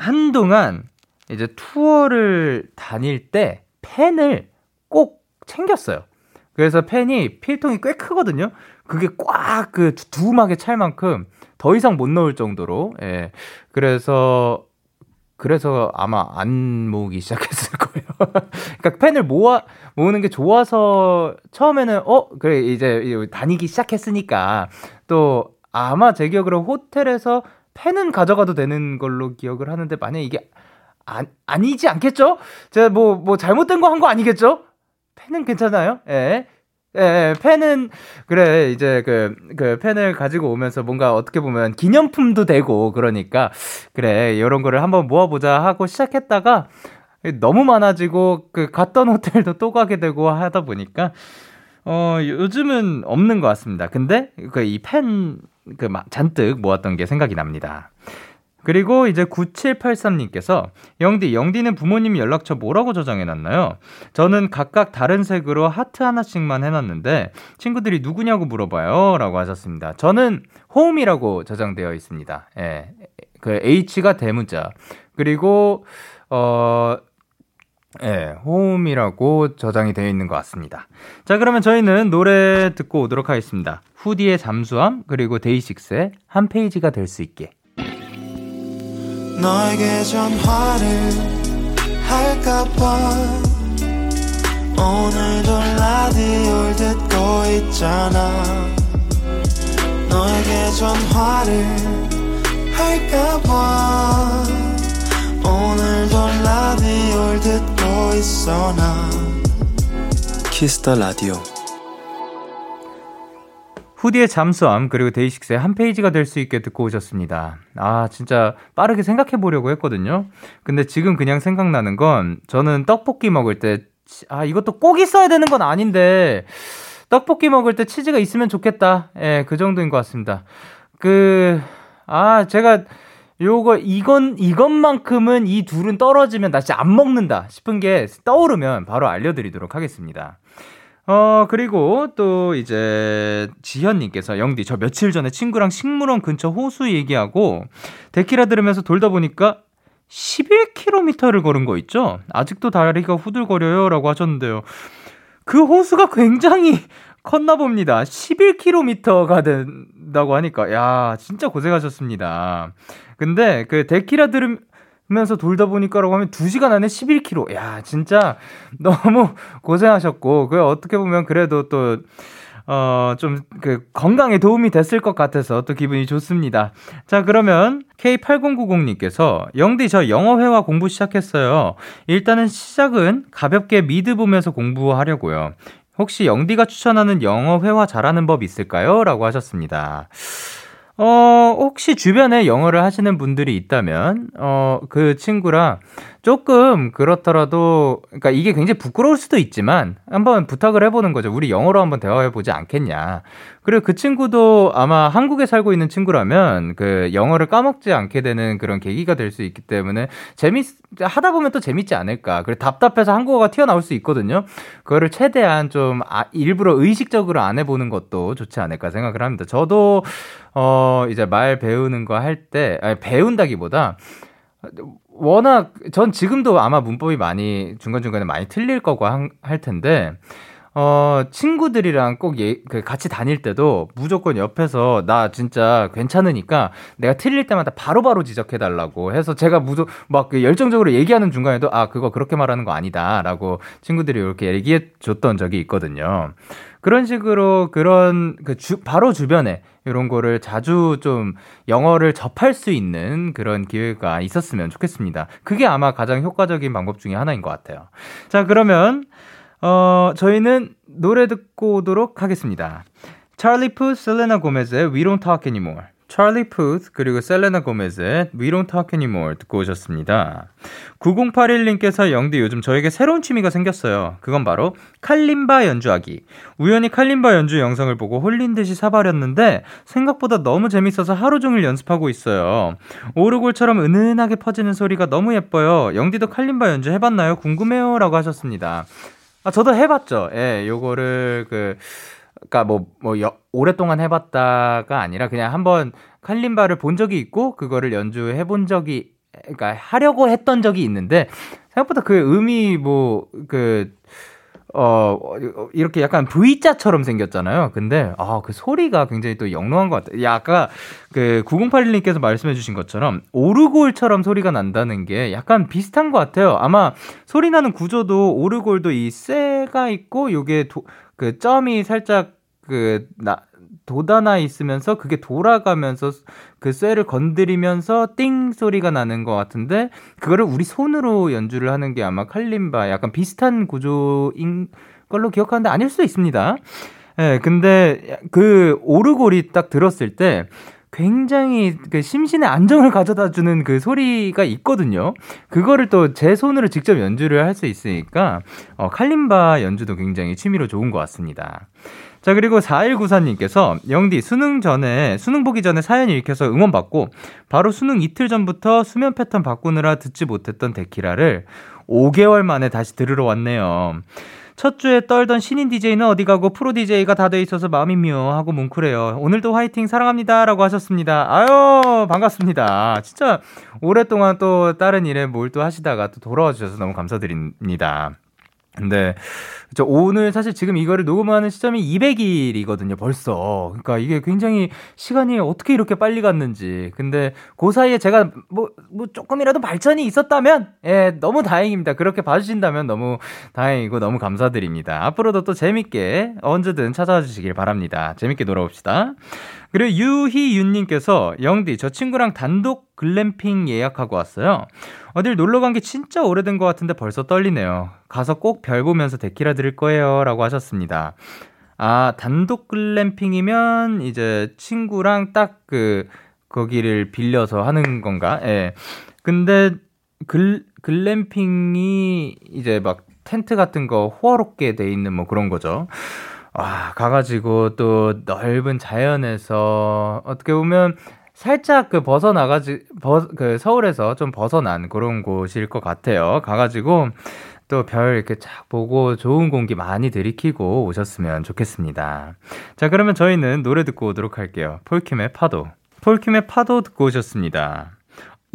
한동안 이제 투어를 다닐 때 펜을 꼭 챙겼어요. 그래서 펜이 필통이 꽤 크거든요. 그게 꽉 그 두툼하게 찰 만큼 더 이상 못 넣을 정도로. 예. 그래서 그래서 아마 안 모으기 시작했을 거예요. (laughs) 그러니까 펜을 모아 모으는 게 좋아서 처음에는 어 그래 이제 다니기 시작했으니까 또 아마 제 기억으로 호텔에서 펜은 가져가도 되는 걸로 기억을 하는데 만약 이게 아, 아니지 않겠죠? 제가 뭐 뭐 잘못된 거 한 거 아니겠죠? 펜은 괜찮아요? 예. 예, 예, 펜은 그래 이제 그 그 펜을 가지고 오면서 뭔가 어떻게 보면 기념품도 되고 그러니까 그래 이런 거를 한번 모아보자 하고 시작했다가 너무 많아지고 그 갔던 호텔도 또 가게 되고 하다 보니까 어 요즘은 없는 것 같습니다. 근데 그 이 펜 그 잔뜩 모았던 게 생각이 납니다. 그리고 이제 9783님께서 영디, 영디는 부모님 연락처 뭐라고 저장해놨나요? 저는 각각 다른 색으로 하트 하나씩만 해놨는데 친구들이 누구냐고 물어봐요. 라고 하셨습니다. 저는 홈이라고 저장되어 있습니다. 예. 그 H가 대문자. 그리고, 어, 예, 홈이라고 저장이 되어 있는 것 같습니다. 자, 그러면 저희는 노래 듣고 오도록 하겠습니다. 후디의 잠수함, 그리고 데이식스의 한 페이지가 될 수 있게. 너에게 전화를 할까봐 오늘도 라디오를 듣고 있잖아 너에게 전화를 할까봐 오늘도 라디오를 듣고 Kiss the Radio 후디의 잠수함 그리고 데이식스의 한 페이지가 될 수 있게 듣고 오셨습니다. 아 진짜 빠르게 생각해 보려고 했거든요. 근데 지금 그냥 생각나는 건 저는 떡볶이 먹을 때 아 이것도 꼭 있어야 되는 건 아닌데 떡볶이 먹을 때 치즈가 있으면 좋겠다. 예, 그 정도인 것 같습니다. 그 아 제가 요거 이건 이것만큼은 이 둘은 떨어지면 나 진짜 안 먹는다 싶은 게 떠오르면 바로 알려드리도록 하겠습니다. 어, 그리고 또 이제 지현님께서 영디, 저 며칠 전에 친구랑 식물원 근처 호수 얘기하고 데키라 들으면서 돌다 보니까 11km를 걸은 거 있죠? 아직도 다리가 후들거려요. 라고 하셨는데요. 그 호수가 굉장히 (laughs) 컸나 봅니다. 11km가 된 다고 하니까, 야, 진짜 고생하셨습니다. 근데 그 데키라 들으면서 돌다 보니까라고 하면 2시간 안에 11km. 야, 진짜 너무 (laughs) 고생하셨고, 그 어떻게 보면 그래도 또, 어, 좀, 그, 건강에 도움이 됐을 것 같아서 또 기분이 좋습니다. 자, 그러면 K8090님께서, 영디, 저 영어회화 공부 시작했어요. 일단은 시작은 가볍게 미드 보면서 공부하려고요. 혹시 영디가 추천하는 영어 회화 잘하는 법 있을까요? 라고 하셨습니다. 어, 혹시 주변에 영어를 하시는 분들이 있다면, 어, 그 친구랑 조금 그렇더라도, 그러니까 이게 굉장히 부끄러울 수도 있지만, 한번 부탁을 해보는 거죠. 우리 영어로 한번 대화해보지 않겠냐. 그리고 그 친구도 아마 한국에 살고 있는 친구라면, 그 영어를 까먹지 않게 되는 그런 계기가 될 수 있기 때문에, 재밌, 하다 보면 또 재밌지 않을까. 그리고 답답해서 한국어가 튀어나올 수 있거든요. 그거를 최대한 좀, 아, 일부러 의식적으로 안 해보는 것도 좋지 않을까 생각을 합니다. 저도, 어, 이제 말 배우는 거 할 때, 배운다기보다, 워낙, 전 지금도 아마 문법이 많이, 중간중간에 많이 틀릴 거고 한- 할 텐데, 어, 친구들이랑 꼭 예, 그 같이 다닐 때도 무조건 옆에서 나 진짜 괜찮으니까 내가 틀릴 때마다 바로바로 지적해달라고 해서 제가 무조, 막그 열정적으로 얘기하는 중간에도 아, 그거 그렇게 말하는 거 아니다. 라고 친구들이 이렇게 얘기해 줬던 적이 있거든요. 그런 식으로 그런 그 주, 바로 주변에 이런 거를 자주 좀 영어를 접할 수 있는 그런 기회가 있었으면 좋겠습니다. 그게 아마 가장 효과적인 방법 중에 하나인 것 같아요. 자, 그러면 어, 저희는 노래 듣고 오도록 하겠습니다. 찰리 푸, 셀레나 고메즈의 We Don't Talk Anymore. 찰리 푸스 그리고 셀레나 고메즈의 We Don't Talk Anymore 듣고 오셨습니다. 9081님께서 영디 요즘 저에게 새로운 취미가 생겼어요. 그건 바로 칼림바 연주하기. 우연히 칼림바 연주 영상을 보고 홀린 듯이 사버렸는데 생각보다 너무 재밌어서 하루 종일 연습하고 있어요. 오르골처럼 은은하게 퍼지는 소리가 너무 예뻐요. 영디도 칼림바 연주 해봤나요? 궁금해요. 라고 하셨습니다. 아, 저도 해봤죠. 예, 요거를 그, 그니까 뭐, 뭐, 여, 오랫동안 해봤다가 아니라 그냥 한번 칼림바를 본 적이 있고, 그거를 연주해 본 적이, 그니까 하려고 했던 적이 있는데, 생각보다 그 음이 뭐, 그, 어, 이렇게 약간 V자처럼 생겼잖아요. 근데, 아, 그 소리가 굉장히 또 영롱한 것 같아요. 야, 아까 그 9081님께서 말씀해 주신 것처럼 오르골처럼 소리가 난다는 게 약간 비슷한 것 같아요. 아마 소리 나는 구조도 오르골도 이 쇠가 있고, 요게 도, 그 점이 살짝 그, 나, 돋아나 있으면서 그게 돌아가면서 그 쇠를 건드리면서 띵 소리가 나는 것 같은데 그거를 우리 손으로 연주를 하는 게 아마 칼림바 약간 비슷한 구조인 걸로 기억하는데 아닐 수도 있습니다. 예, 네, 근데 그 오르골이 딱 들었을 때 굉장히 그 심신의 안정을 가져다 주는 그 소리가 있거든요. 그거를 또 제 손으로 직접 연주를 할 수 있으니까 어, 칼림바 연주도 굉장히 취미로 좋은 것 같습니다. 자, 그리고 4194님께서 영디 수능 전에, 수능 보기 전에 사연 읽혀서 응원 받고 바로 수능 이틀 전부터 수면 패턴 바꾸느라 듣지 못했던 데키라를 5개월 만에 다시 들으러 왔네요. 첫 주에 떨던 신인 DJ는 어디 가고 프로 DJ가 다 돼 있어서 마음이 묘하고 뭉클해요. 오늘도 화이팅 사랑합니다. 라고 하셨습니다. 아유, 반갑습니다. 진짜 오랫동안 또 다른 일에 몰두 하시다가 또 돌아와 주셔서 너무 감사드립니다. 근데 저 오늘 사실 지금 이거를 녹음하는 시점이 200일이거든요, 벌써. 그러니까 이게 굉장히 시간이 어떻게 이렇게 빨리 갔는지. 근데 그 사이에 제가 뭐, 뭐 조금이라도 발전이 있었다면, 예, 너무 다행입니다. 그렇게 봐주신다면 너무 다행이고 너무 감사드립니다. 앞으로도 또 재밌게 언제든 찾아와 주시길 바랍니다. 재밌게 놀아봅시다. 그리고 유희윤님께서 영디 저 친구랑 단독 글램핑 예약하고 왔어요. 어딜 놀러 간 게 진짜 오래된 것 같은데 벌써 떨리네요. 가서 꼭 별 보면서 데키라 들을 거예요라고 하셨습니다. 아 단독 글램핑이면 이제 친구랑 딱 그 거기를 빌려서 하는 건가? 예. 근데 글 글램핑이 이제 막 텐트 같은 거 호화롭게 돼 있는 뭐 그런 거죠. 와, 가가지고 또 넓은 자연에서 어떻게 보면 살짝 그 벗어나가지, 벗, 그 서울에서 좀 벗어난 그런 곳일 것 같아요. 가가지고 또 별 이렇게 쫙 보고 좋은 공기 많이 들이키고 오셨으면 좋겠습니다. 자, 그러면 저희는 노래 듣고 오도록 할게요. 폴킴의 파도. 폴킴의 파도 듣고 오셨습니다.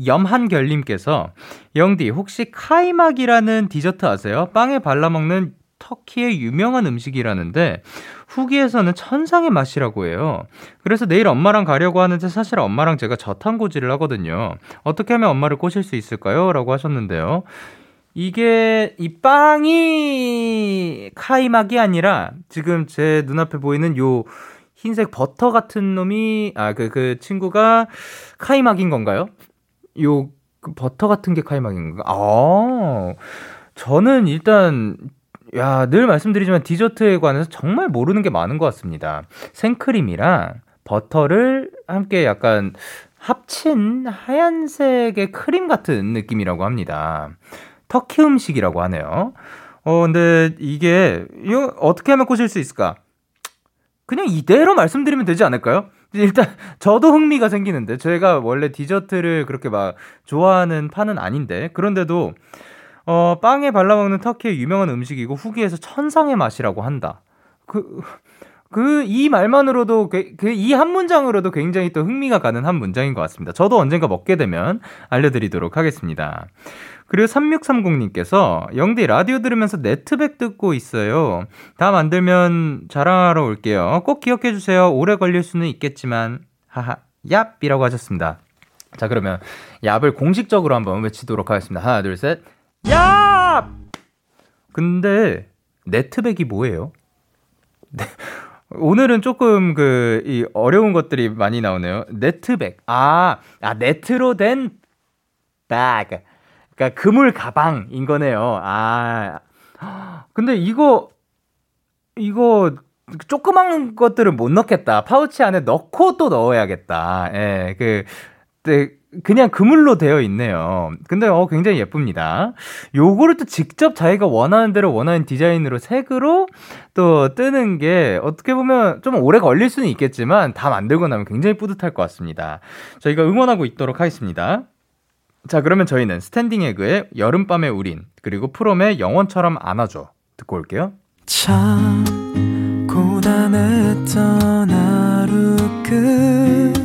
염한결님께서 영디 혹시 카이막이라는 디저트 아세요? 빵에 발라먹는 터키의 유명한 음식이라는데 후기에서는 천상의 맛이라고 해요. 그래서 내일 엄마랑 가려고 하는데 사실 엄마랑 제가 저탄고지를 하거든요. 어떻게 하면 엄마를 꼬실 수 있을까요? 라고 하셨는데요. 이게 이 빵이 카이막이 아니라 지금 제 눈앞에 보이는 요 흰색 버터 같은 놈이 아그그 친구가 카이막인 건가요? 요그 버터 같은 게 카이막인 건가? 아, 저는 일단 야, 늘 말씀드리지만 디저트에 관해서 정말 모르는 게 많은 것 같습니다. 생크림이랑 버터를 함께 약간 합친 하얀색의 크림 같은 느낌이라고 합니다. 터키 음식이라고 하네요. 어, 근데 이게, 이거 어떻게 하면 꼬실 수 있을까? 그냥 이대로 말씀드리면 되지 않을까요? 일단 저도 흥미가 생기는데 제가 원래 디저트를 그렇게 막 좋아하는 판은 아닌데 그런데도 어 빵에 발라 먹는 터키의 유명한 음식이고 후기에서 천상의 맛이라고 한다. 그 그 이 말만으로도 그이 한 문장으로도 굉장히 또 흥미가 가는 한 문장인 것 같습니다. 저도 언젠가 먹게 되면 알려드리도록 하겠습니다. 그리고 3630님께서 영디 라디오 들으면서 네트백 듣고 있어요. 다 만들면 자랑하러 올게요. 꼭 기억해 주세요. 오래 걸릴 수는 있겠지만 하하 얍이라고 하셨습니다. 자 그러면 얍을 공식적으로 한번 외치도록 하겠습니다. 하나 둘 셋. 얍! 근데 네트백이 뭐예요? 네. 오늘은 조금 그, 이 어려운 것들이 많이 나오네요. 네트백. 아, 아, 네트로 된 백. 그러니까 그물 가방인 거네요. 아. 근데 이거 이거 조그만 것들은 못 넣겠다. 파우치 안에 넣고 또 넣어야겠다. 예. 그 네, 그냥 그물로 되어 있네요. 근데 어 굉장히 예쁩니다. 요거를 또 직접 자기가 원하는 대로 원하는 디자인으로 색으로 또 뜨는 게 어떻게 보면 좀 오래 걸릴 수는 있겠지만 다 만들고 나면 굉장히 뿌듯할 것 같습니다. 저희가 응원하고 있도록 하겠습니다. 자, 그러면 저희는 Standing Egg의 여름밤의 우린, 그리고 프롬의 영원처럼 안아줘. 듣고 올게요. 참, 고단했던 하루 끝널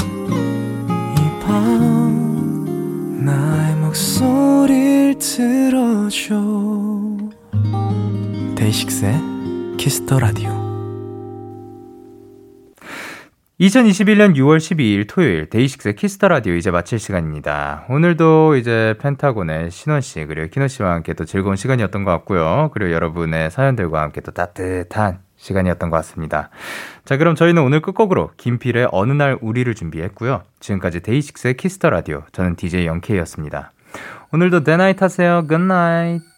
목소리를 들어줘 DAY6의 Kiss the Radio 2021년 6월 12일 토요일 DAY6의 Kiss the Radio 이제 마칠 시간입니다. 오늘도 이제 펜타곤의 신원 씨 그리고 키노 씨와 함께 또 즐거운 시간이었던 것 같고요. 그리고 여러분의 사연들과 함께 또 따뜻한 시간이었던 것 같습니다. 자, 그럼 저희는 오늘 끝곡으로 김필의 어느 날 우리를 준비했고요. 지금까지 DAY6의 Kiss the Radio 저는 DJ Young K였습니다. 오늘도 대나잇 하세요. 굿나잇.